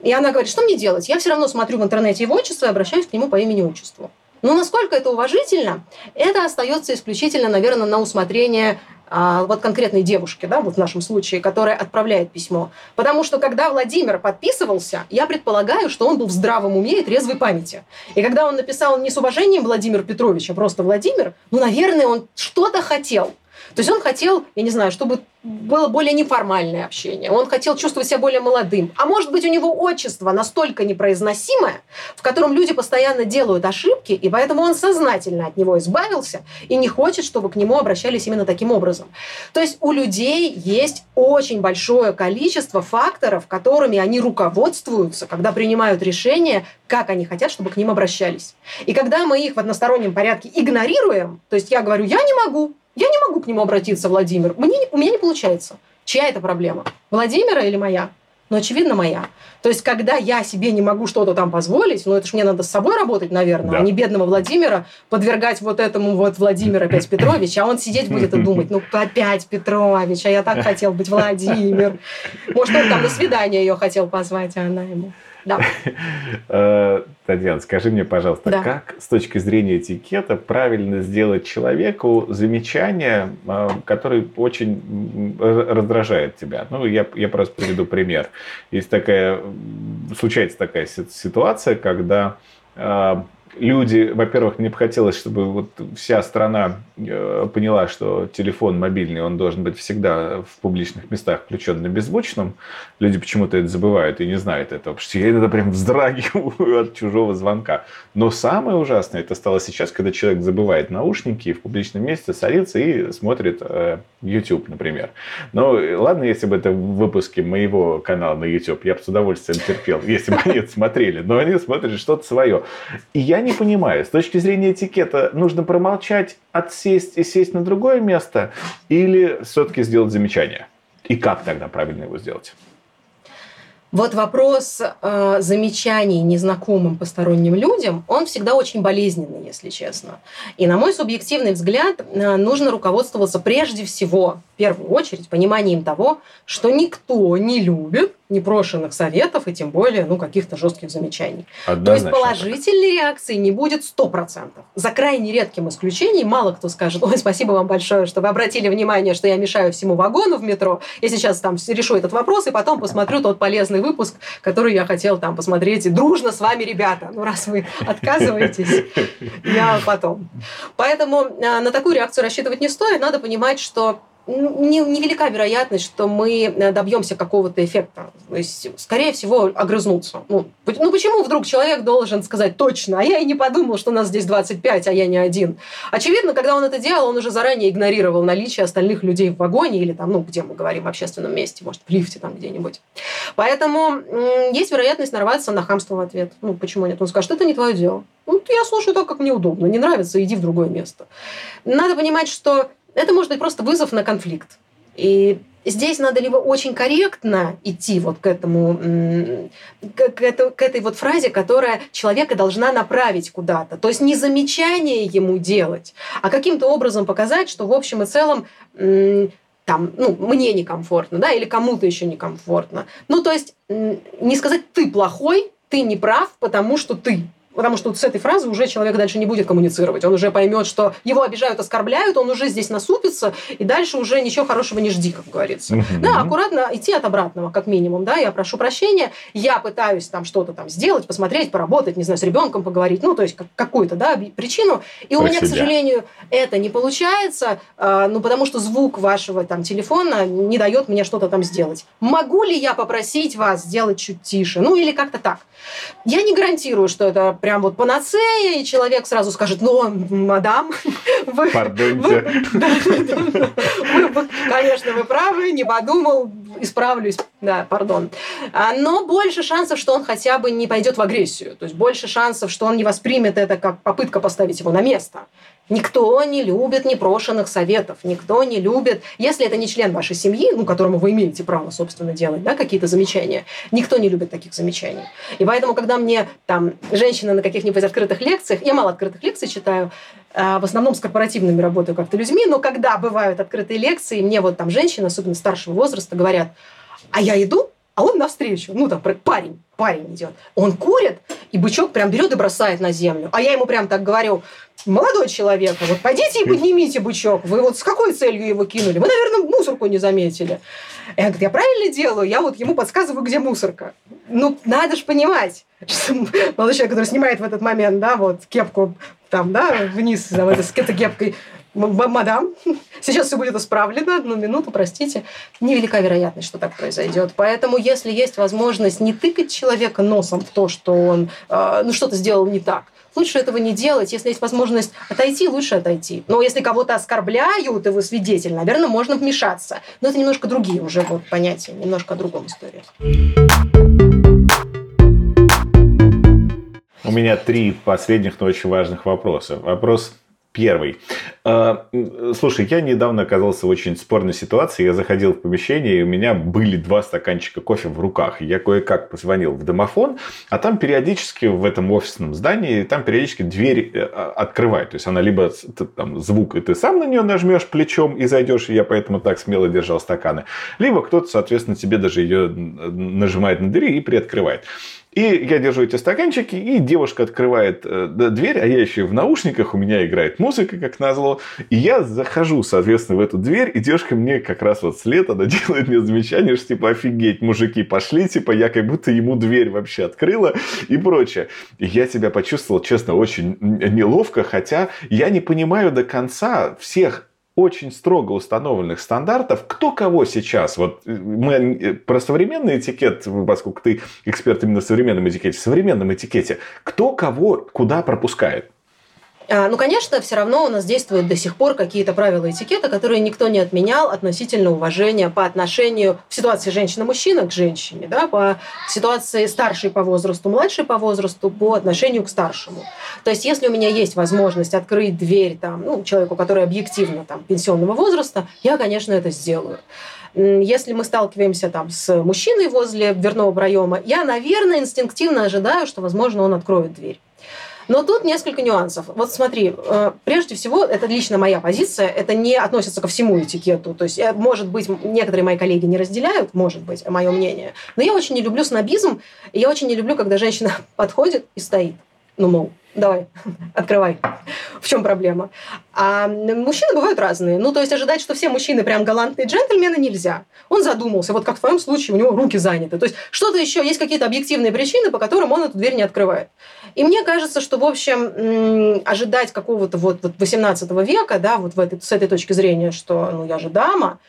И она говорит, что мне делать? Я все равно смотрю в интернете его отчество и обращаюсь к нему по имени-отчеству. Но насколько это уважительно, это остается исключительно, наверное, на усмотрение а, вот конкретной девушки, да, вот в нашем случае, которая отправляет письмо. Потому что когда Владимир подписывался, я предполагаю, что он был в здравом уме и трезвой памяти. И когда он написал не с уважением Владимир Петрович, а просто Владимир, ну, наверное, он что-то хотел. То есть он хотел, я не знаю, чтобы было более неформальное общение. Он хотел чувствовать себя более молодым. А может быть, у него отчество настолько непроизносимое, в котором люди постоянно делают ошибки, и поэтому он сознательно от него избавился и не хочет, чтобы к нему обращались именно таким образом. То есть у людей есть очень большое количество факторов, которыми они руководствуются, когда принимают решение, как они хотят, чтобы к ним обращались. И когда мы их в одностороннем порядке игнорируем, то есть я говорю, я не могу, я не могу к нему обратиться, Владимир. Мне, у меня не получается. Чья это проблема? Владимира или моя? Ну, очевидно, моя. То есть, когда я себе не могу что-то там позволить, ну, это же мне надо с собой работать, наверное, да. а не бедного Владимира подвергать вот этому вот Владимир опять Петрович, а он сидеть будет и думать, ну, опять Петрович, а я так хотел быть Владимир. Может, он там на свидание ее хотел позвать, а она ему... Да. [LAUGHS] Э, Татьяна, скажи мне, пожалуйста, да. как с точки зрения этикета правильно сделать человеку замечание, э, которое очень раздражает тебя? Ну, я, я просто приведу пример. Есть такая, случается такая ситуация, когда э, люди, во-первых, мне бы хотелось, чтобы вот вся страна э, поняла, что телефон мобильный, он должен быть всегда в публичных местах включен на беззвучном. Люди почему-то это забывают и не знают этого, потому что я иногда прям вздрагиваю [LAUGHS] от чужого звонка. Но самое ужасное это стало сейчас, когда человек забывает наушники и в публичном месте садится и смотрит э, YouTube, например. Ну, ладно, если бы это в выпуске моего канала на YouTube, я бы с удовольствием терпел, если бы они смотрели, но они смотрят что-то свое. И я не понимаю, с точки зрения этикета, нужно промолчать, отсесть и сесть на другое место, или все-таки сделать замечание? И как тогда правильно его сделать? Вот вопрос э, замечаний незнакомым посторонним людям, он всегда очень болезненный, если честно. И на мой субъективный взгляд, э, нужно руководствоваться прежде всего первую очередь пониманием того, что никто не любит непрошенных советов и тем более ну, каких-то жестких замечаний. Однозначно. То есть положительной реакции не будет 100%. За крайне редким исключением мало кто скажет, ой, спасибо вам большое, что вы обратили внимание, что я мешаю всему вагону в метро. Я сейчас там решу этот вопрос и потом посмотрю тот полезный выпуск, который я хотел там посмотреть. И дружно с вами, ребята. Ну, раз вы [LAUGHS] отказываетесь, я потом. Поэтому а, на такую реакцию рассчитывать не стоит. Надо понимать, что невелика вероятность, что мы э, добьемся какого-то эффекта. То есть, скорее всего, огрызнуться. Ну, ну, почему вдруг человек должен сказать точно, а я и не подумал, что нас здесь 25, а я не один. Очевидно, когда он это делал, он уже заранее игнорировал наличие остальных людей в вагоне или там, ну, где мы говорим, в общественном месте, может, в лифте там где-нибудь. Поэтому есть вероятность нарваться на хамство в ответ. Ну, почему нет? Он скажет, это не твое дело. Ну, я слушаю так, как мне удобно. Не нравится, иди в другое место. Надо понимать, что это может быть просто вызов на конфликт. И здесь надо либо очень корректно идти вот к этому, к, к, к этой вот фразе, которая человека должна направить куда-то. То есть не замечание ему делать, а каким-то образом показать, что в общем и целом там, ну, мне некомфортно, да, или кому-то еще некомфортно. Ну, то есть не сказать «ты плохой», «ты не прав», потому что ты. Потому что вот с этой фразы уже человек дальше не будет коммуницировать. Он уже поймет, что его обижают, оскорбляют, он уже здесь насупится, и дальше уже ничего хорошего не жди, как говорится. Mm-hmm. Да, аккуратно идти от обратного, как минимум. Да, я прошу прощения, я пытаюсь там что-то там сделать, посмотреть, поработать, не знаю, с ребенком поговорить, ну, то есть какую-то, да, причину. И Про у меня, себя. к сожалению, это не получается, э, ну, потому что звук вашего там телефона не дает мне что-то там сделать. Могу ли я попросить вас сделать чуть тише? Ну, или как-то так. Я не гарантирую, что это прям вот панацея, и человек сразу скажет, ну, мадам, [LAUGHS] вы... Пардоньте. конечно, вы правы, не подумал, исправлюсь, да, пардон. А, но больше шансов, что он хотя бы не пойдет в агрессию. То есть больше шансов, что он не воспримет это как попытка поставить его на место. Никто не любит непрошенных советов, никто не любит, если это не член вашей семьи, ну, которому вы имеете право, собственно, делать, да, какие-то замечания, никто не любит таких замечаний. И поэтому, когда мне там женщины на каких-нибудь открытых лекциях, я мало открытых лекций читаю, а, в основном с корпоративными работаю как-то людьми, но когда бывают открытые лекции, мне вот там женщины, особенно старшего возраста, говорят, а я иду, а он навстречу, ну там парень, парень идет, он курит, и бычок прям берет и бросает на землю. А я ему прям так говорю, молодой человек, вот пойдите и поднимите бычок, вы вот с какой целью его кинули? Вы, наверное, мусорку не заметили. Я говорю, я правильно делаю? Я вот ему подсказываю, где мусорка. Ну, надо же понимать, что молодой человек, который снимает в этот момент, да, вот кепку там, да, вниз, там, это, с кепкой, мадам, [LAUGHS] сейчас все будет исправлено, одну минуту, простите. Невелика вероятность, что так произойдет. Поэтому, если есть возможность не тыкать человека носом в то, что он э, ну, что-то сделал не так, лучше этого не делать. Если есть возможность отойти, лучше отойти. Но если кого-то оскорбляют, и вы свидетель, наверное, можно вмешаться. Но это немножко другие уже вот понятия, немножко о другом истории. У меня три последних, но очень важных вопроса. Вопрос Первый. А, слушай, я недавно оказался в очень спорной ситуации. Я заходил в помещение, и у меня были два стаканчика кофе в руках. Я кое-как позвонил в домофон, а там периодически в этом офисном здании, там периодически дверь э, а, открывает. То есть она либо там, звук, и ты сам на нее нажмешь плечом и зайдешь, и я поэтому так смело держал стаканы. Либо кто-то, соответственно, тебе даже ее нажимает на двери и приоткрывает. И я держу эти стаканчики, и девушка открывает э, дверь, а я еще в наушниках, у меня играет музыка, как назло. И я захожу, соответственно, в эту дверь, и девушка мне как раз вот след, она [LAUGHS] делает мне замечание, что типа, офигеть, мужики пошли, типа, я как будто ему дверь вообще открыла и прочее. И я себя почувствовал, честно, очень неловко, хотя я не понимаю до конца всех очень строго установленных стандартов, кто кого сейчас, вот э, мы э, про современный этикет, поскольку ты эксперт именно в современном этикете, в современном этикете, кто кого куда пропускает? А, ну, конечно, все равно у нас действуют до сих пор какие-то правила этикета, которые никто не отменял относительно уважения по отношению в ситуации женщина-мужчина к женщине, да, по ситуации старшей по возрасту, младшей по возрасту по отношению к старшему. То есть, если у меня есть возможность открыть дверь там, ну, человеку, который объективно там, пенсионного возраста, я, конечно, это сделаю. Если мы сталкиваемся там с мужчиной возле дверного проема, я, наверное, инстинктивно ожидаю, что, возможно, он откроет дверь. Но тут несколько нюансов. Вот смотри, э, прежде всего, это лично моя позиция, это не относится ко всему этикету. То есть, э, может быть, некоторые мои коллеги не разделяют, может быть, мое мнение, но я очень не люблю снобизм, и я очень не люблю, когда женщина [LAUGHS] подходит и стоит. Ну, мол, давай, [LAUGHS] открывай. В чем проблема? А мужчины бывают разные. Ну, то есть ожидать, что все мужчины прям галантные джентльмены нельзя. Он задумался, вот как в твоем случае, у него руки заняты. То есть что-то еще, есть какие-то объективные причины, по которым он эту дверь не открывает. И мне кажется, что, в общем, ожидать какого-то вот, вот 18 века, да, вот в этой, с этой точки зрения, что, ну, я же дама,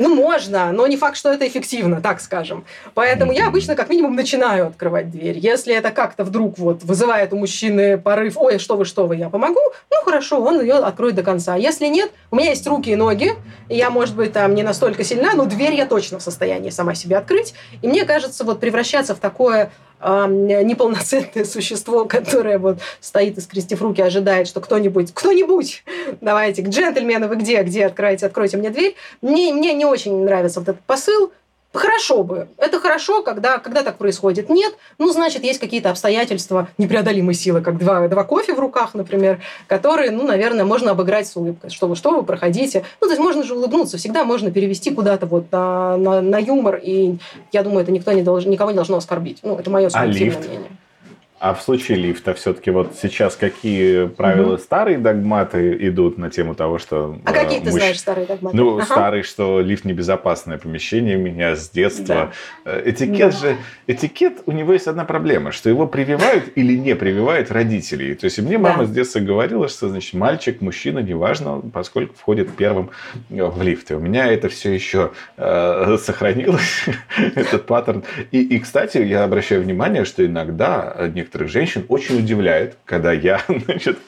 ну, можно, но не факт, что это эффективно, так скажем. Поэтому я обычно как минимум начинаю открывать дверь. Если это как-то вдруг вот вызывает у мужчины порыв, ой, что вы, что вы, я помогу, ну, хорошо, он ее откроет до конца. Если нет, у меня есть руки и ноги, и я, может быть, там не настолько сильна, но дверь я точно в состоянии сама себе открыть. И мне кажется, вот превращаться в такое неполноценное существо, которое вот стоит и скрестив руки, ожидает, что кто-нибудь, кто-нибудь, давайте, джентльмены, вы где, где, откройте, откройте мне дверь. Мне, мне не очень нравится вот этот посыл, Хорошо бы. Это хорошо, когда, когда так происходит. Нет, ну, значит, есть какие-то обстоятельства непреодолимой силы, как два, два кофе в руках, например, которые, ну, наверное, можно обыграть с улыбкой. Что вы, что вы, проходите. Ну, то есть можно же улыбнуться, всегда можно перевести куда-то вот на, на, на юмор, и я думаю, это никто не должен, никого не должно оскорбить. Ну, это мое субъективное а мнение. А в случае лифта все-таки вот сейчас какие правила угу. старые догматы идут на тему того, что... А э, какие мужч... ты знаешь старые догматы? Ну, ага. старый, что лифт небезопасное помещение меня с детства. Да. Э, этикет да. же... Этикет, у него есть одна проблема, что его прививают или не прививают родители. То есть мне мама да. с детства говорила, что, значит, мальчик, мужчина, неважно, поскольку входит первым э, в лифт. И у меня это все еще э, сохранилось, [LAUGHS] этот паттерн. И, и, кстати, я обращаю внимание, что иногда некоторых женщин очень удивляет, когда я, [LAUGHS] значит,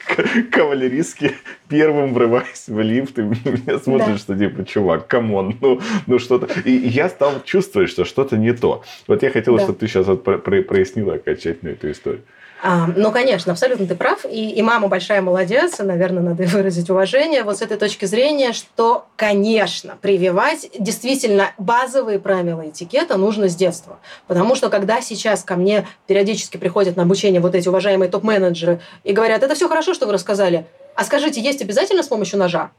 кавалеристски первым врываюсь в лифт, и [LAUGHS] меня смотрят, да. что типа, чувак, come on, ну, ну что-то. И я стал чувствовать, что что-то не то. Вот я хотел, да. чтобы ты сейчас вот прояснила окончательно эту историю. Ну, конечно, абсолютно ты прав. И, и мама большая молодец, и, наверное, надо [LAUGHS] выразить уважение вот с этой точки зрения, что, конечно, прививать действительно базовые правила этикета нужно с детства. Потому что когда сейчас ко мне периодически приходят на обучение вот эти уважаемые топ-менеджеры и говорят, это все хорошо, что вы рассказали, а скажите, есть обязательно с помощью ножа?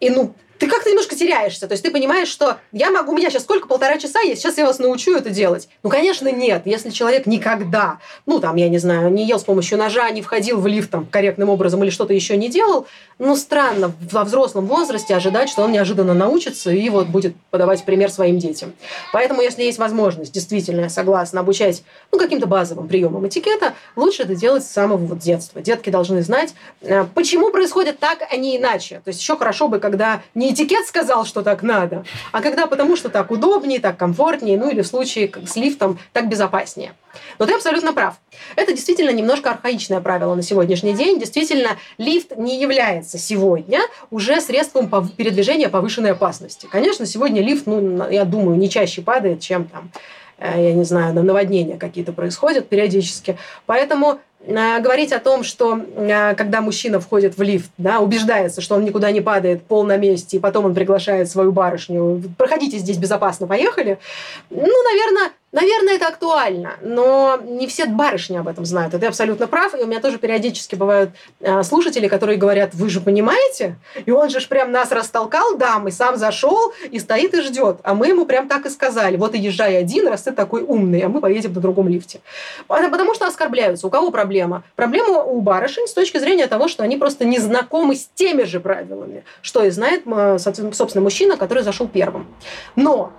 И ну, ты как-то немножко теряешься. То есть ты понимаешь, что я могу, у меня сейчас сколько, полтора часа есть, сейчас я вас научу это делать. Ну, конечно, нет. Если человек никогда, ну, там, я не знаю, не ел с помощью ножа, не входил в лифт там корректным образом или что-то еще не делал, ну, странно во взрослом возрасте ожидать, что он неожиданно научится и вот будет подавать пример своим детям. Поэтому, если есть возможность, действительно, я согласна, обучать, ну, каким-то базовым приемам этикета, лучше это делать с самого вот детства. Детки должны знать, э, почему происходит так, а не иначе. То есть еще хорошо бы, когда не не этикет сказал, что так надо, а когда потому что так удобнее, так комфортнее, ну или в случае с лифтом так безопаснее. Но ты абсолютно прав. Это действительно немножко архаичное правило на сегодняшний день. Действительно, лифт не является сегодня уже средством передвижения повышенной опасности. Конечно, сегодня лифт, ну, я думаю, не чаще падает, чем там э, я не знаю, наводнения какие-то происходят периодически. Поэтому говорить о том, что э, когда мужчина входит в лифт, да, убеждается, что он никуда не падает, пол на месте, и потом он приглашает свою барышню, проходите здесь безопасно, поехали, ну, наверное, Наверное, это актуально, но не все барышни об этом знают. Это абсолютно прав. И у меня тоже периодически бывают э, слушатели, которые говорят, вы же понимаете? И он же прям нас растолкал, дам, и сам зашел, и стоит и ждет. А мы ему прям так и сказали. Вот и езжай один, раз ты такой умный, а мы поедем на другом лифте. Потому что оскорбляются. У кого проблема? Проблема у барышень с точки зрения того, что они просто не знакомы с теми же правилами, что и знает, собственно, мужчина, который зашел первым. Но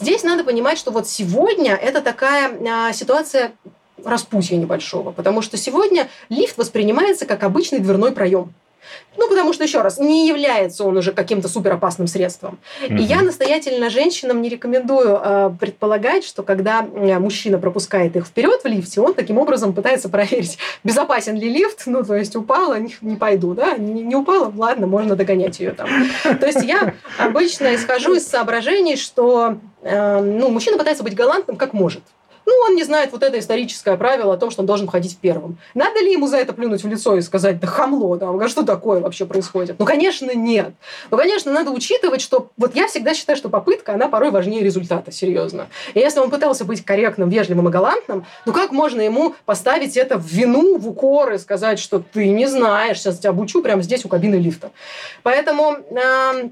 Здесь надо понимать, что вот сегодня это такая а, ситуация распутья небольшого, потому что сегодня лифт воспринимается как обычный дверной проем. Ну, потому что, еще раз, не является он уже каким-то суперопасным средством. Mm-hmm. И я настоятельно женщинам не рекомендую э, предполагать, что когда мужчина пропускает их вперед в лифте, он таким образом пытается проверить, безопасен ли лифт, ну, то есть упала, не, не пойду, да, не, не упала, ладно, можно догонять ее там. То есть я обычно исхожу из соображений, что э, ну, мужчина пытается быть галантным как может. Ну, он не знает вот это историческое правило о том, что он должен ходить первым. Надо ли ему за это плюнуть в лицо и сказать, да хамло, да, что такое вообще происходит? Ну, конечно, нет. Ну, конечно, надо учитывать, что вот я всегда считаю, что попытка, она порой важнее результата, серьезно. И если он пытался быть корректным, вежливым и галантным, ну как можно ему поставить это в вину, в укор и сказать, что ты не знаешь, сейчас тебя обучу прямо здесь у кабины лифта. Поэтому э,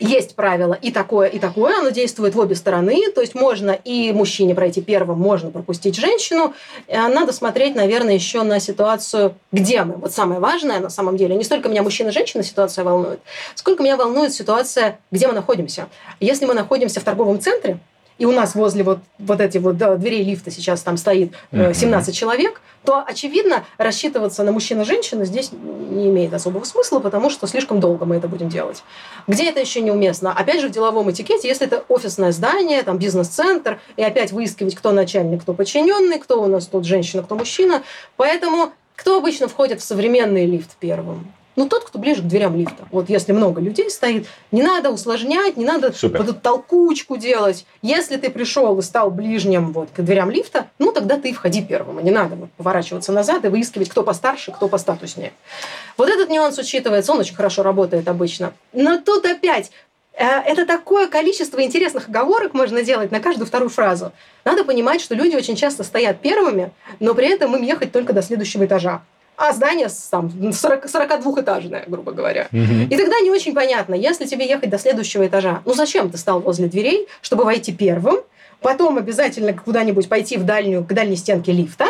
есть правило и такое, и такое, оно действует в обе стороны, то есть можно и мужчине пройти первым, можно пропустить женщину. Э, надо смотреть, наверное, еще на ситуацию, где мы. Вот самое важное на самом деле, не столько меня мужчина женщина ситуация волнует, сколько меня волнует ситуация, где мы находимся. Если мы находимся в торговом центре, и у нас возле вот, вот этих вот дверей лифта сейчас там стоит 17 э, человек, то, очевидно, рассчитываться на мужчину-женщину здесь не имеет особого смысла, потому что слишком долго мы это будем делать. Где это еще неуместно? Опять же, в деловом этикете, если это офисное здание, там бизнес-центр, и опять выискивать, кто начальник, кто подчиненный, кто у нас тут женщина, кто мужчина. Поэтому кто обычно входит в современный лифт первым? Ну, тот, кто ближе к дверям лифта. Вот если много людей стоит, не надо усложнять, не надо Супер. вот эту толкучку делать. Если ты пришел и стал ближним вот к дверям лифта, ну, тогда ты входи первым. И не надо вот поворачиваться назад и выискивать, кто постарше, кто постатуснее. Вот этот нюанс учитывается, он очень хорошо работает обычно. Но тут опять э, это такое количество интересных оговорок можно делать на каждую вторую фразу. Надо понимать, что люди очень часто стоят первыми, но при этом им ехать только до следующего этажа а здание там 40, 42-этажное, грубо говоря. Угу. И тогда не очень понятно, если тебе ехать до следующего этажа, ну зачем ты стал возле дверей, чтобы войти первым, потом обязательно куда-нибудь пойти в дальнюю, к дальней стенке лифта,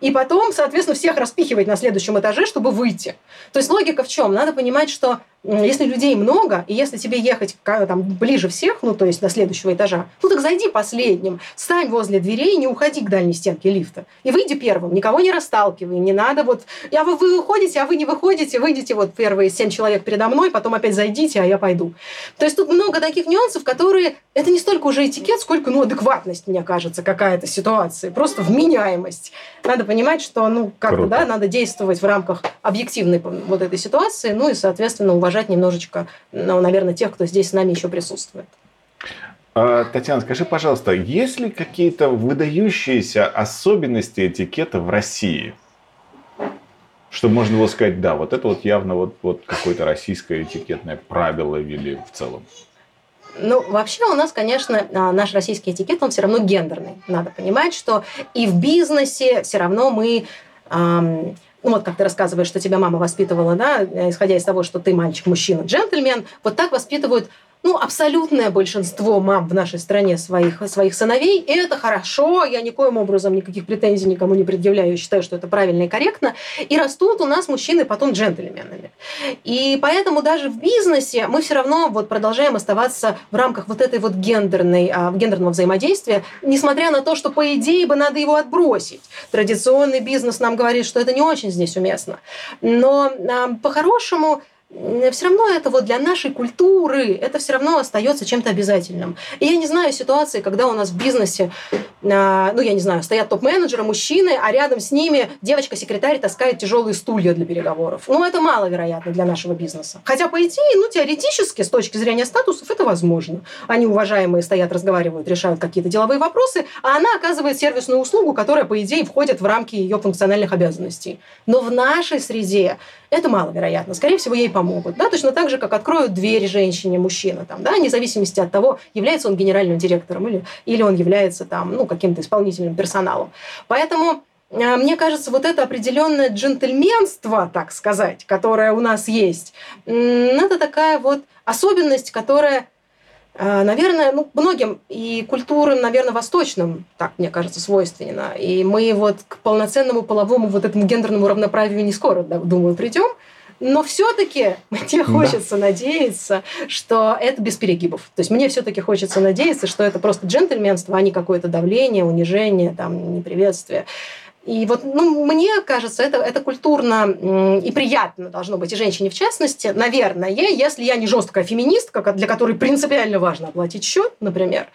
и потом, соответственно, всех распихивать на следующем этаже, чтобы выйти. То есть логика в чем? Надо понимать, что если людей много, и если тебе ехать там, ближе всех, ну, то есть до следующего этажа, ну, так зайди последним, стань возле дверей, не уходи к дальней стенке лифта. И выйди первым, никого не расталкивай, не надо вот... А вы, вы выходите, а вы не выходите, выйдите вот первые семь человек передо мной, потом опять зайдите, а я пойду. То есть тут много таких нюансов, которые... Это не столько уже этикет, сколько, ну, адекватность, мне кажется, какая-то ситуация, просто вменяемость. Надо понимать, что, ну, как-то, да, надо действовать в рамках объективной вот этой ситуации, ну, и, соответственно, уважать уважать немножечко, ну, наверное, тех, кто здесь с нами еще присутствует. А, Татьяна, скажи, пожалуйста, есть ли какие-то выдающиеся особенности этикета в России? Что можно было сказать, да, вот это вот явно вот, вот какое-то российское этикетное правило ввели в целом. Ну, вообще у нас, конечно, а, наш российский этикет, он все равно гендерный. Надо понимать, что и в бизнесе все равно мы ну вот как ты рассказываешь, что тебя мама воспитывала, да, исходя из того, что ты мальчик, мужчина, джентльмен, вот так воспитывают ну, абсолютное большинство мам в нашей стране своих, своих сыновей, и это хорошо, я никоим образом никаких претензий никому не предъявляю, я считаю, что это правильно и корректно, и растут у нас мужчины потом джентльменами. И поэтому даже в бизнесе мы все равно вот продолжаем оставаться в рамках вот этой вот гендерной, а, гендерного взаимодействия, несмотря на то, что по идее бы надо его отбросить. Традиционный бизнес нам говорит, что это не очень здесь уместно. Но а, по-хорошему все равно это вот для нашей культуры, это все равно остается чем-то обязательным. И я не знаю ситуации, когда у нас в бизнесе, а, ну, я не знаю, стоят топ-менеджеры, мужчины, а рядом с ними девочка-секретарь таскает тяжелые стулья для переговоров. Ну, это маловероятно для нашего бизнеса. Хотя, по идее, ну, теоретически, с точки зрения статусов, это возможно. Они, уважаемые, стоят, разговаривают, решают какие-то деловые вопросы, а она оказывает сервисную услугу, которая, по идее, входит в рамки ее функциональных обязанностей. Но в нашей среде это маловероятно. Скорее всего, ей помогут. Да? Точно так же, как откроют дверь женщине, мужчина, там, да? вне зависимости от того, является он генеральным директором или, или он является там, ну, каким-то исполнительным персоналом. Поэтому э, мне кажется, вот это определенное джентльменство, так сказать, которое у нас есть, это такая вот особенность, которая наверное, ну, многим и культурам, наверное, восточным, так мне кажется, свойственно. И мы вот к полноценному половому вот этому гендерному равноправию не скоро, думаю, придем. Но все-таки мне хочется да. надеяться, что это без перегибов. То есть мне все-таки хочется надеяться, что это просто джентльменство, а не какое-то давление, унижение, там, неприветствие. И вот, ну, мне кажется, это, это культурно и приятно должно быть, и женщине в частности, наверное, если я не жесткая феминистка, для которой принципиально важно оплатить счет, например,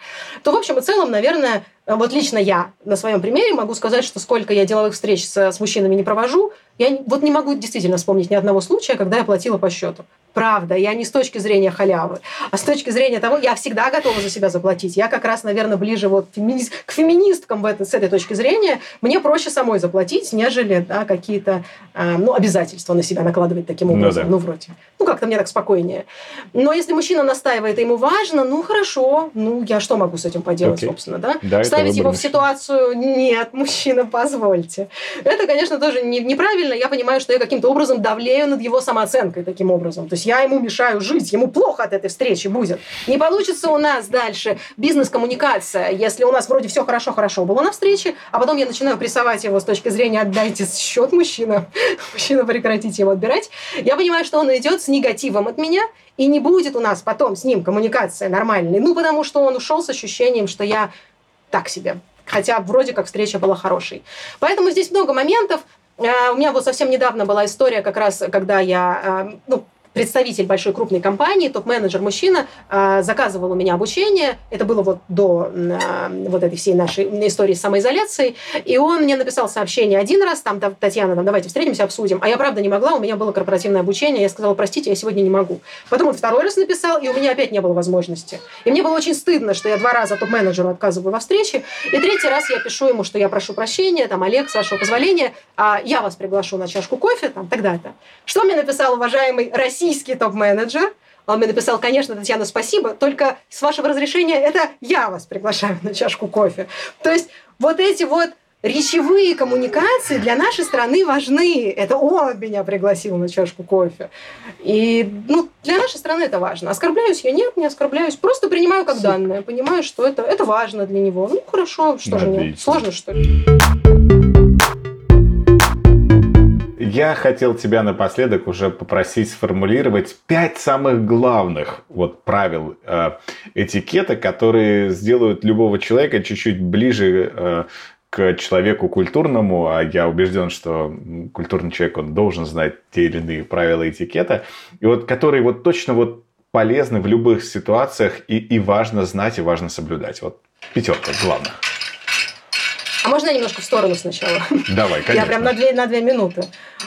то, в общем и целом, наверное, вот лично я на своем примере могу сказать, что сколько я деловых встреч с, с мужчинами не провожу, я вот не могу действительно вспомнить ни одного случая, когда я платила по счету. Правда, я не с точки зрения халявы, а с точки зрения того, я всегда готова за себя заплатить. Я как раз, наверное, ближе вот к феминисткам в это, с этой точки зрения. Мне проще самой заплатить, нежели да, какие-то э, ну, обязательства на себя накладывать таким образом. Ну, да. ну вроде. Ну, как-то мне так спокойнее. Но если мужчина настаивает, и ему важно, ну, хорошо. Ну, я что могу с этим поделать, okay. собственно, да? да Ставить его в ситуацию, нет, мужчина, позвольте. Это, конечно, тоже не, неправильно. Я понимаю, что я каким-то образом давлею над его самооценкой таким образом. То есть я ему мешаю жить, ему плохо от этой встречи будет. Не получится у нас дальше бизнес-коммуникация, если у нас вроде все хорошо-хорошо было на встрече, а потом я начинаю прессовать его с точки зрения «отдайте счет, мужчина, [LAUGHS] мужчина, прекратите его отбирать». Я понимаю, что он идет с негативом от меня, и не будет у нас потом с ним коммуникация нормальной. Ну, потому что он ушел с ощущением, что я так себе. Хотя вроде как встреча была хорошей. Поэтому здесь много моментов. Э, у меня вот совсем недавно была история, как раз, когда я э, ну, представитель большой крупной компании, топ-менеджер мужчина, а, заказывал у меня обучение. Это было вот до а, вот этой всей нашей истории с самоизоляцией. И он мне написал сообщение один раз, там, Татьяна, там, давайте встретимся, обсудим. А я, правда, не могла, у меня было корпоративное обучение. Я сказала, простите, я сегодня не могу. Потом он второй раз написал, и у меня опять не было возможности. И мне было очень стыдно, что я два раза топ-менеджеру отказываю во встрече. И третий раз я пишу ему, что я прошу прощения, там, Олег, с вашего позволения, а я вас приглашу на чашку кофе, там, тогда-то. Что мне написал уважаемый Россия российский топ-менеджер. Он мне написал, конечно, Татьяна, спасибо, только с вашего разрешения это я вас приглашаю на чашку кофе. То есть вот эти вот речевые коммуникации для нашей страны важны. Это он меня пригласил на чашку кофе. И ну, для нашей страны это важно. Оскорбляюсь я? Нет, не оскорбляюсь. Просто принимаю как данное. Понимаю, что это, это важно для него. Ну, хорошо, что Отлично. же мне? Сложно, что ли? Я хотел тебя напоследок уже попросить сформулировать пять самых главных вот правил э, этикета, которые сделают любого человека чуть-чуть ближе э, к человеку культурному, а я убежден, что культурный человек, он должен знать те или иные правила этикета, и вот которые вот точно вот полезны в любых ситуациях и, и важно знать, и важно соблюдать. Вот пятерка главных. А можно я немножко в сторону сначала? Давай, конечно. Я прям на две, на две минуты.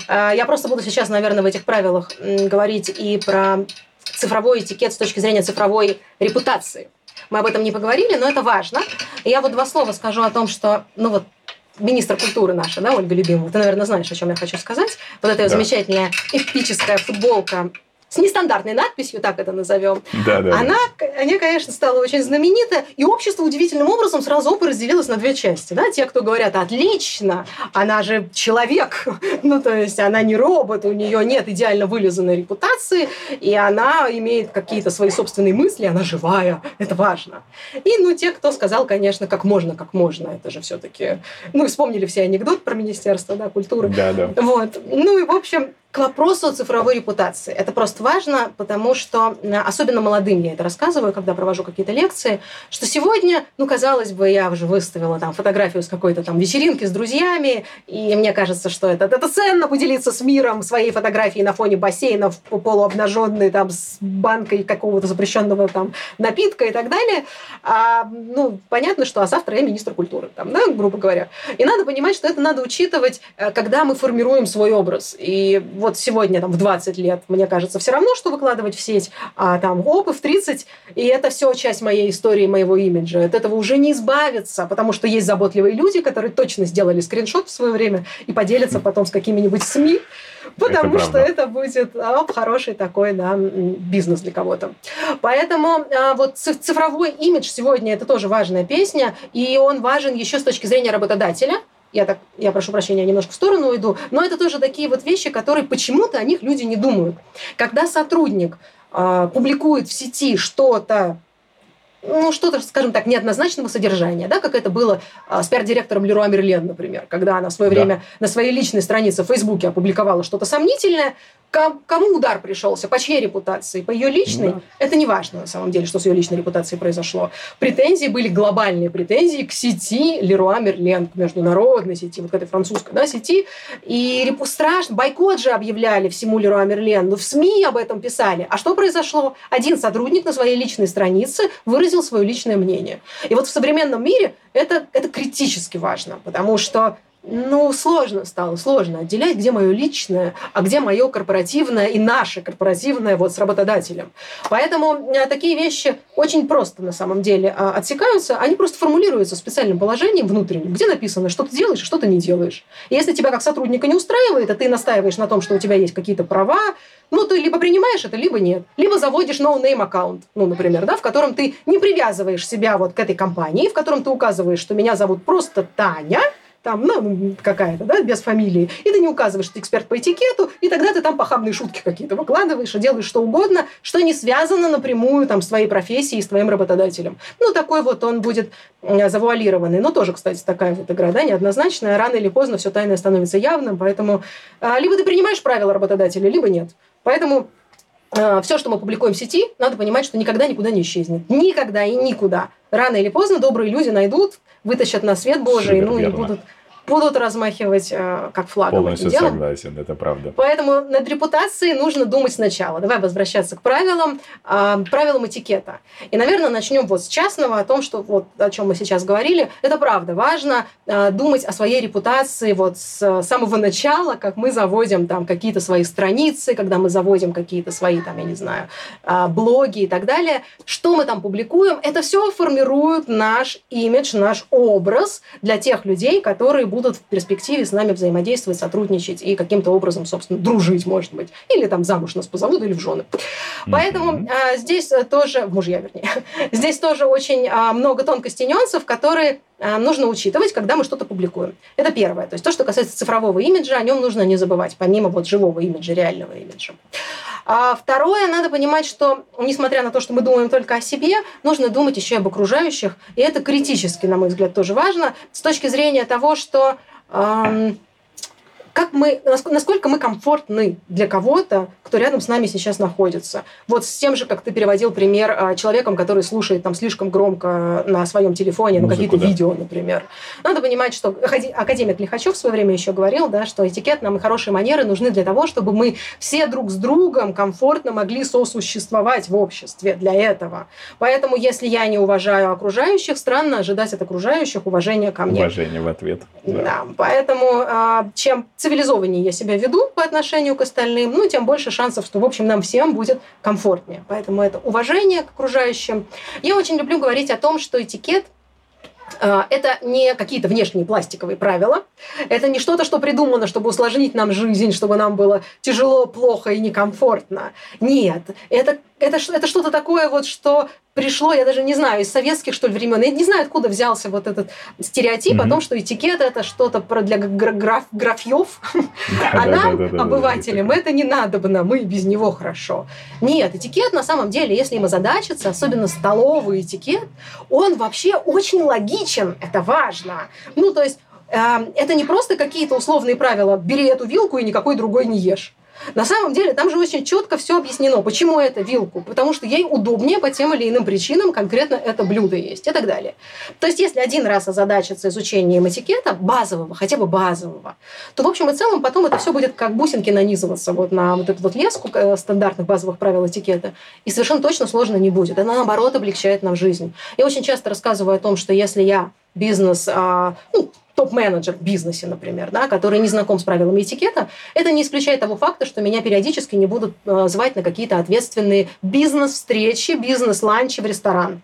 А, я просто буду сейчас, наверное, в этих правилах говорить и про цифровой этикет с точки зрения цифровой репутации. Мы об этом не поговорили, но это важно. я вот два слова скажу о том, что, ну вот, министр культуры наша, да, Ольга Любимова, ты, наверное, знаешь, о чем я хочу сказать. Вот эта да. замечательная эпическая футболка с нестандартной надписью, так это назовем, да, да, она, она, конечно, стала очень знаменита, и общество удивительным образом сразу оба разделилось на две части. Да? Те, кто говорят, отлично, она же человек, [LAUGHS] ну, то есть она не робот, у нее нет идеально вылизанной репутации, и она имеет какие-то свои собственные мысли, она живая, это важно. И, ну, те, кто сказал, конечно, как можно, как можно, это же все-таки, ну, вспомнили все анекдот про Министерство да, культуры. Да, да. Вот. Ну, и, в общем, к вопросу цифровой репутации. Это просто важно, потому что, э, особенно молодым я это рассказываю, когда провожу какие-то лекции, что сегодня, ну, казалось бы, я уже выставила там фотографию с какой-то там вечеринки с друзьями, и мне кажется, что это, это ценно поделиться с миром своей фотографией на фоне бассейна полуобнаженной там с банкой какого-то запрещенного там напитка и так далее. А, ну, понятно, что а завтра я министр культуры, там, да, грубо говоря. И надо понимать, что это надо учитывать, э, когда мы формируем свой образ. И вот сегодня там в 20 лет, мне кажется, все равно, что выкладывать в сеть, а там в 30, и это все часть моей истории, моего имиджа. От этого уже не избавиться, потому что есть заботливые люди, которые точно сделали скриншот в свое время и поделятся [LAUGHS] потом с какими-нибудь СМИ, потому это что это будет оп, хороший такой да, бизнес для кого-то. Поэтому а, вот цифровой имидж сегодня это тоже важная песня, и он важен еще с точки зрения работодателя, я так, я прошу прощения, немножко в сторону уйду, но это тоже такие вот вещи, которые почему-то о них люди не думают. Когда сотрудник э, публикует в сети что-то ну, что-то, скажем так, неоднозначного содержания, да, как это было а, с пиар-директором Леруа Мерлен, например, когда она в свое да. время на своей личной странице в Фейсбуке опубликовала что-то сомнительное, кому удар пришелся, по чьей репутации, по ее личной, да. это не важно на самом деле, что с ее личной репутацией произошло. Претензии были глобальные претензии к сети Леруа Мерлен, к международной сети, вот к этой французской да, сети, и репу страшно, бойкот же объявляли всему Леруа Мерлен, ну в СМИ об этом писали. А что произошло? Один сотрудник на своей личной странице выразил свое личное мнение. И вот в современном мире это, это критически важно, потому что ну, сложно стало, сложно отделять, где мое личное, а где мое корпоративное и наше корпоративное вот с работодателем. Поэтому э, такие вещи очень просто на самом деле а, отсекаются, они просто формулируются специальным положением внутренним, где написано, что ты делаешь, что ты не делаешь. И если тебя как сотрудника не устраивает, а ты настаиваешь на том, что у тебя есть какие-то права, ну, ты либо принимаешь это, либо нет. Либо заводишь no-name аккаунт, ну, например, да, в котором ты не привязываешь себя вот к этой компании, в котором ты указываешь, что меня зовут просто Таня, там, ну, какая-то, да, без фамилии, и ты не указываешь, что ты эксперт по этикету, и тогда ты там похабные шутки какие-то выкладываешь и делаешь что угодно, что не связано напрямую там с твоей профессией, с твоим работодателем. Ну, такой вот он будет завуалированный. Но тоже, кстати, такая вот игра, да, неоднозначная. Рано или поздно все тайное становится явным, поэтому а, либо ты принимаешь правила работодателя, либо нет. Поэтому а, все, что мы публикуем в сети, надо понимать, что никогда никуда не исчезнет. Никогда и никуда. Рано или поздно добрые люди найдут, вытащат на свет Божий, Супер, ну верно. и будут будут размахивать э, как флагом Полностью этим делом. согласен, это правда. Поэтому над репутацией нужно думать сначала. Давай возвращаться к правилам, э, правилам этикета. И, наверное, начнем вот с частного, о том, что вот о чем мы сейчас говорили. Это правда важно э, думать о своей репутации вот с самого начала, как мы заводим там какие-то свои страницы, когда мы заводим какие-то свои там, я не знаю, э, блоги и так далее. Что мы там публикуем, это все формирует наш имидж, наш образ для тех людей, которые будут в перспективе с нами взаимодействовать, сотрудничать и каким-то образом, собственно, дружить, может быть. Или там замуж нас позовут, или в жены. Поэтому а, здесь тоже, мужья вернее, [LAUGHS] здесь тоже очень а, много тонкостей нюансов, которые а, нужно учитывать, когда мы что-то публикуем. Это первое. То есть то, что касается цифрового имиджа, о нем нужно не забывать, помимо вот живого имиджа, реального имиджа. А второе, надо понимать, что, несмотря на то, что мы думаем только о себе, нужно думать еще и об окружающих. И это критически, на мой взгляд, тоже важно с точки зрения того, что эм, как мы, насколько мы комфортны для кого-то, кто рядом с нами сейчас находится. Вот с тем же, как ты переводил пример а, человеком, который слушает там слишком громко на своем телефоне, Музыку, на какие-то да. видео, например. Надо понимать, что академик Лихачев в свое время еще говорил, да, что этикет нам и хорошие манеры нужны для того, чтобы мы все друг с другом комфортно могли сосуществовать в обществе для этого. Поэтому, если я не уважаю окружающих, странно ожидать от окружающих уважения ко мне. Уважение в ответ. Да, да поэтому а, чем цивилизованнее я себя веду по отношению к остальным, ну, тем больше шансов, что, в общем, нам всем будет комфортнее. Поэтому это уважение к окружающим. Я очень люблю говорить о том, что этикет а, это не какие-то внешние пластиковые правила, это не что-то, что придумано, чтобы усложнить нам жизнь, чтобы нам было тяжело, плохо и некомфортно. Нет, это, это, это что-то такое, вот, что пришло, я даже не знаю, из советских, что ли, времен. Я не знаю, откуда взялся вот этот стереотип mm-hmm. о том, что этикет – это что-то для граф, графьев, а нам, обывателям, это не надо бы нам, мы без него хорошо. Нет, этикет на самом деле, если им озадачиться, особенно столовый этикет, он вообще очень логичен, это важно. Ну, то есть эм, это не просто какие-то условные правила, бери эту вилку и никакой другой не ешь. На самом деле там же очень четко все объяснено. Почему это вилку? Потому что ей удобнее по тем или иным причинам конкретно это блюдо есть и так далее. То есть если один раз озадачиться изучением этикета, базового, хотя бы базового, то в общем и целом потом это все будет как бусинки нанизываться вот на вот эту вот леску э, стандартных базовых правил этикета. И совершенно точно сложно не будет. Она наоборот облегчает нам жизнь. Я очень часто рассказываю о том, что если я бизнес, а, ну, топ-менеджер в бизнесе, например, да, который не знаком с правилами этикета, это не исключает того факта, что меня периодически не будут э, звать на какие-то ответственные бизнес-встречи, бизнес-ланчи в ресторан.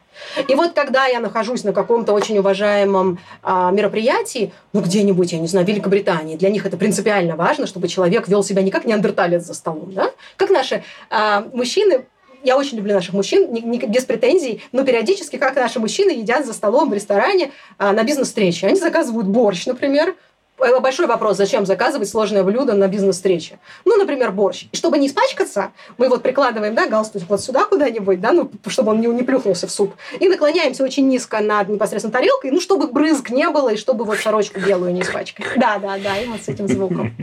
И вот когда я нахожусь на каком-то очень уважаемом а, мероприятии, ну где-нибудь, я не знаю, в Великобритании, для них это принципиально важно, чтобы человек вел себя не как неандерталец за столом, да? как наши а, мужчины я очень люблю наших мужчин, не, не, без претензий, но периодически, как наши мужчины едят за столом в ресторане а, на бизнес-встрече. Они заказывают борщ, например, э, Большой вопрос, зачем заказывать сложное блюдо на бизнес-встрече. Ну, например, борщ. И чтобы не испачкаться, мы вот прикладываем, да, галстук вот сюда куда-нибудь, да, ну, чтобы он не, не плюхнулся в суп. И наклоняемся очень низко над непосредственно тарелкой, ну, чтобы брызг не было, и чтобы вот сорочку белую не испачкать. Да, да, да, и вот с этим звуком.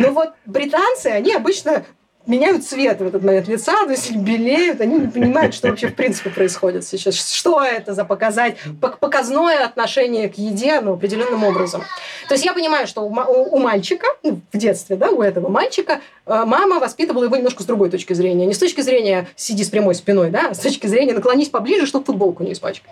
Ну, вот британцы, они обычно меняют цвет в этот момент лица, то есть белеют, они не понимают, что вообще в принципе происходит сейчас. Что это за показать показное отношение к еде ну, определенным образом. То есть я понимаю, что у, мальчика, ну, в детстве, да, у этого мальчика, э, мама воспитывала его немножко с другой точки зрения. Не с точки зрения сиди с прямой спиной, да, а с точки зрения наклонись поближе, чтобы футболку не испачкать.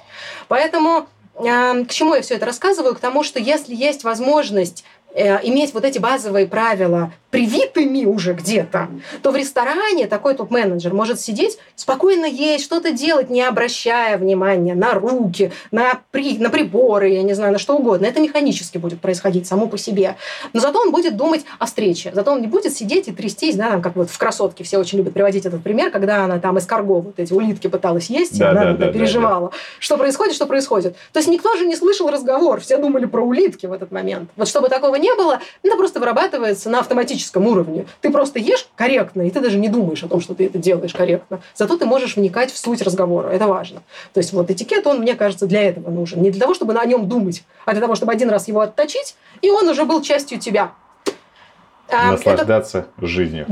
Поэтому к чему я все это рассказываю? К тому, что если есть возможность э, иметь вот эти базовые правила привитыми уже где-то, то в ресторане такой топ-менеджер может сидеть, спокойно есть, что-то делать, не обращая внимания на руки, на, при, на приборы, я не знаю, на что угодно. Это механически будет происходить само по себе. Но зато он будет думать о встрече. Зато он не будет сидеть и трястись, да, там, как вот в «Красотке» все очень любят приводить этот пример, когда она там из карго вот эти улитки пыталась есть, да, и она да, да, переживала. Да, да. Что происходит, что происходит. То есть никто же не слышал разговор, все думали про улитки в этот момент. Вот чтобы такого не было, это просто вырабатывается на автоматическом уровне. Ты просто ешь корректно, и ты даже не думаешь о том, что ты это делаешь корректно. Зато ты можешь вникать в суть разговора. Это важно. То есть вот этикет, он, мне кажется, для этого нужен. Не для того, чтобы на нем думать, а для того, чтобы один раз его отточить, и он уже был частью тебя. Наслаждаться это... жизнью.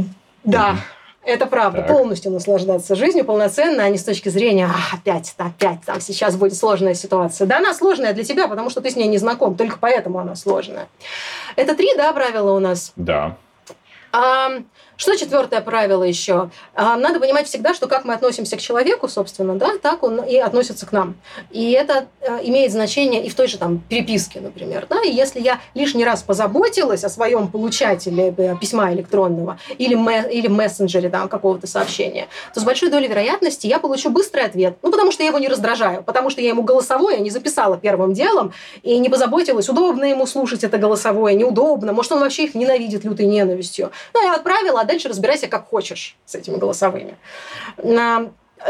Да. Это правда, так. полностью наслаждаться жизнью полноценно, а не с точки зрения а, опять, опять, там сейчас будет сложная ситуация. Да, она сложная для тебя, потому что ты с ней не знаком, только поэтому она сложная. Это три, да, правила у нас? Да. А, что четвертое правило еще? А, надо понимать всегда, что как мы относимся к человеку, собственно, да, так он и относится к нам. И это а, имеет значение и в той же там переписке, например. Да? И если я лишний раз позаботилась о своем получателе э, письма электронного или, или мессенджере там, какого-то сообщения, то с большой долей вероятности я получу быстрый ответ. Ну, потому что я его не раздражаю, потому что я ему голосовое не записала первым делом и не позаботилась, удобно ему слушать это голосовое, неудобно, может, он вообще их ненавидит лютой ненавистью. Ну, я отправила, а дальше разбирайся как хочешь с этими голосовыми.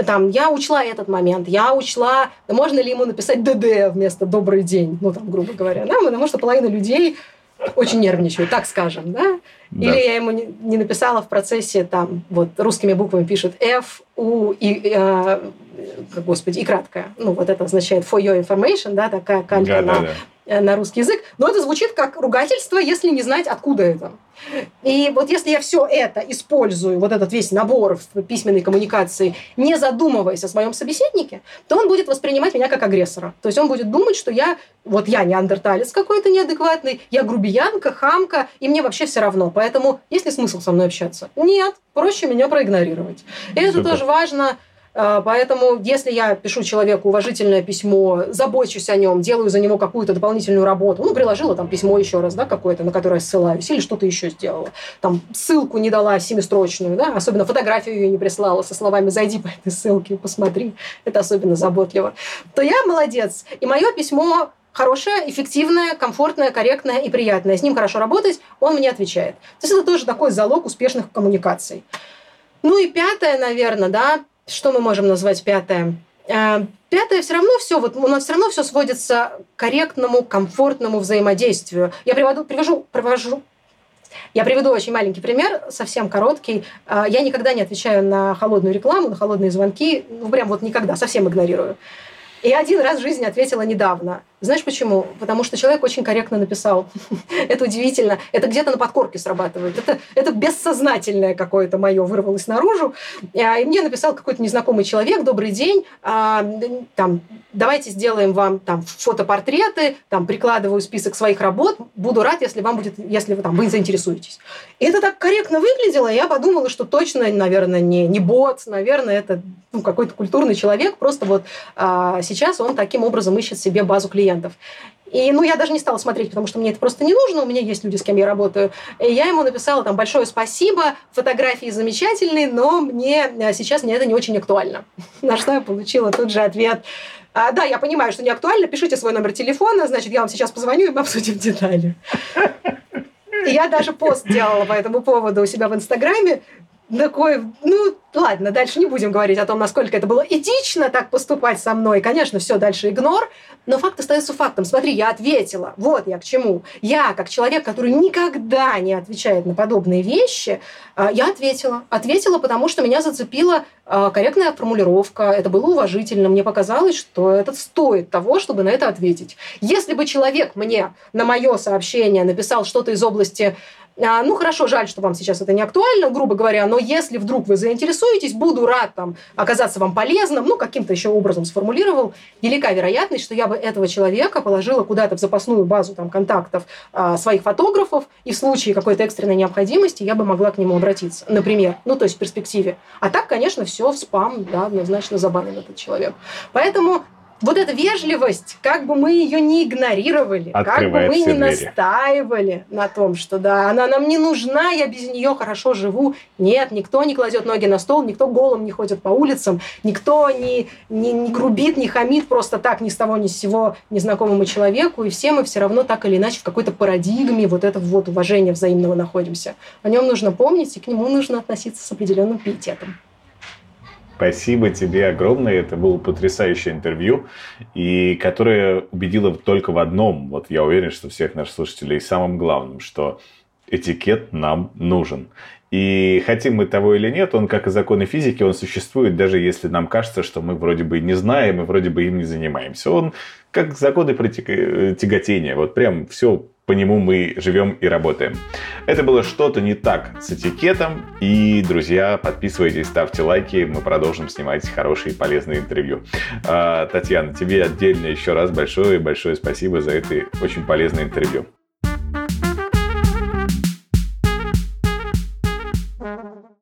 Там, я учла этот момент, я учла, можно ли ему написать ДД вместо «добрый день», ну, там, грубо говоря, да, потому что половина людей очень нервничают, так скажем, да? да. Или я ему не, не написала в процессе, там, вот, русскими буквами пишет F, U, и, э, господи, и краткое. Ну, вот это означает for your information, да, такая калька да, на, да, да. Э, на русский язык, но это звучит как ругательство, если не знать, откуда это. И вот если я все это использую, вот этот весь набор в письменной коммуникации, не задумываясь о своем собеседнике, то он будет воспринимать меня как агрессора. То есть он будет думать, что я, вот я неандерталец какой-то неадекватный, я грубиянка, хамка, и мне вообще все равно. Поэтому есть ли смысл со мной общаться? Нет, проще меня проигнорировать. И это тоже важно поэтому, если я пишу человеку уважительное письмо, забочусь о нем, делаю за него какую-то дополнительную работу, ну, приложила там письмо еще раз, да, какое-то, на которое ссылаюсь, или что-то еще сделала, там, ссылку не дала семистрочную, да, особенно фотографию ее не прислала со словами «зайди по этой ссылке посмотри», это особенно заботливо, то я молодец. И мое письмо хорошее, эффективное, комфортное, корректное и приятное. С ним хорошо работать, он мне отвечает. То есть это тоже такой залог успешных коммуникаций. Ну и пятое, наверное, да, что мы можем назвать пятое? Э, пятое все равно все, вот у нас все равно все сводится к корректному, комфортному взаимодействию. Я приводу, привожу, привожу, я приведу очень маленький пример, совсем короткий. Э, я никогда не отвечаю на холодную рекламу, на холодные звонки, ну прям вот никогда, совсем игнорирую. И один раз в жизни ответила недавно – знаешь почему? Потому что человек очень корректно написал. [LAUGHS] это удивительно. Это где-то на подкорке срабатывает. Это, это бессознательное какое-то мое вырвалось наружу. А, и мне написал какой-то незнакомый человек, добрый день, а, там, давайте сделаем вам там фотопортреты, там, прикладываю список своих работ, буду рад, если вам будет, если вы там, вы заинтересуетесь. И это так корректно выглядело, я подумала, что точно, наверное, не, не бот, наверное, это ну, какой-то культурный человек, просто вот а, сейчас он таким образом ищет себе базу клиентов клиентов. И, ну, я даже не стала смотреть, потому что мне это просто не нужно, у меня есть люди, с кем я работаю. И я ему написала там большое спасибо, фотографии замечательные, но мне э, сейчас мне это не очень актуально. [LAUGHS] На что я получила тут же ответ, а, да, я понимаю, что не актуально, пишите свой номер телефона, значит, я вам сейчас позвоню, и мы [LAUGHS] обсудим детали. И я даже пост делала по этому поводу у себя в Инстаграме, такой, ну, ладно, дальше не будем говорить о том, насколько это было этично так поступать со мной. Конечно, все дальше игнор, но факт остается фактом. Смотри, я ответила. Вот я к чему. Я, как человек, который никогда не отвечает на подобные вещи, а, я ответила. Ответила, потому что меня зацепила а, корректная формулировка. Это было уважительно. Мне показалось, что это стоит того, чтобы на это ответить. Если бы человек мне на мое сообщение написал что-то из области а, ну хорошо, жаль, что вам сейчас это не актуально, грубо говоря, но если вдруг вы заинтересуетесь, буду рад там оказаться вам полезным, ну каким-то еще образом сформулировал, велика вероятность, что я бы этого человека положила куда-то в запасную базу там контактов а, своих фотографов, и в случае какой-то экстренной необходимости я бы могла к нему обратиться, например, ну то есть в перспективе. А так, конечно, все в спам, да, однозначно забанен этот человек. Поэтому вот эта вежливость, как бы мы ее не игнорировали, как бы мы не двери. настаивали на том, что да, она нам не нужна, я без нее хорошо живу. Нет, никто не кладет ноги на стол, никто голым не ходит по улицам, никто не, не, не грубит, не хамит просто так ни с того ни с сего незнакомому человеку, и все мы все равно так или иначе в какой-то парадигме вот этого вот уважения взаимного находимся. О нем нужно помнить, и к нему нужно относиться с определенным пиететом. Спасибо тебе огромное. Это было потрясающее интервью, и которое убедило только в одном. Вот я уверен, что всех наших слушателей самым главным, что этикет нам нужен. И хотим мы того или нет, он, как и законы физики, он существует, даже если нам кажется, что мы вроде бы не знаем и вроде бы им не занимаемся. Он как законы тяготения. Вот прям все по нему мы живем и работаем. Это было что-то не так с этикетом. И, друзья, подписывайтесь, ставьте лайки. Мы продолжим снимать хорошие и полезные интервью. А, Татьяна, тебе отдельно еще раз большое-большое спасибо за это очень полезное интервью.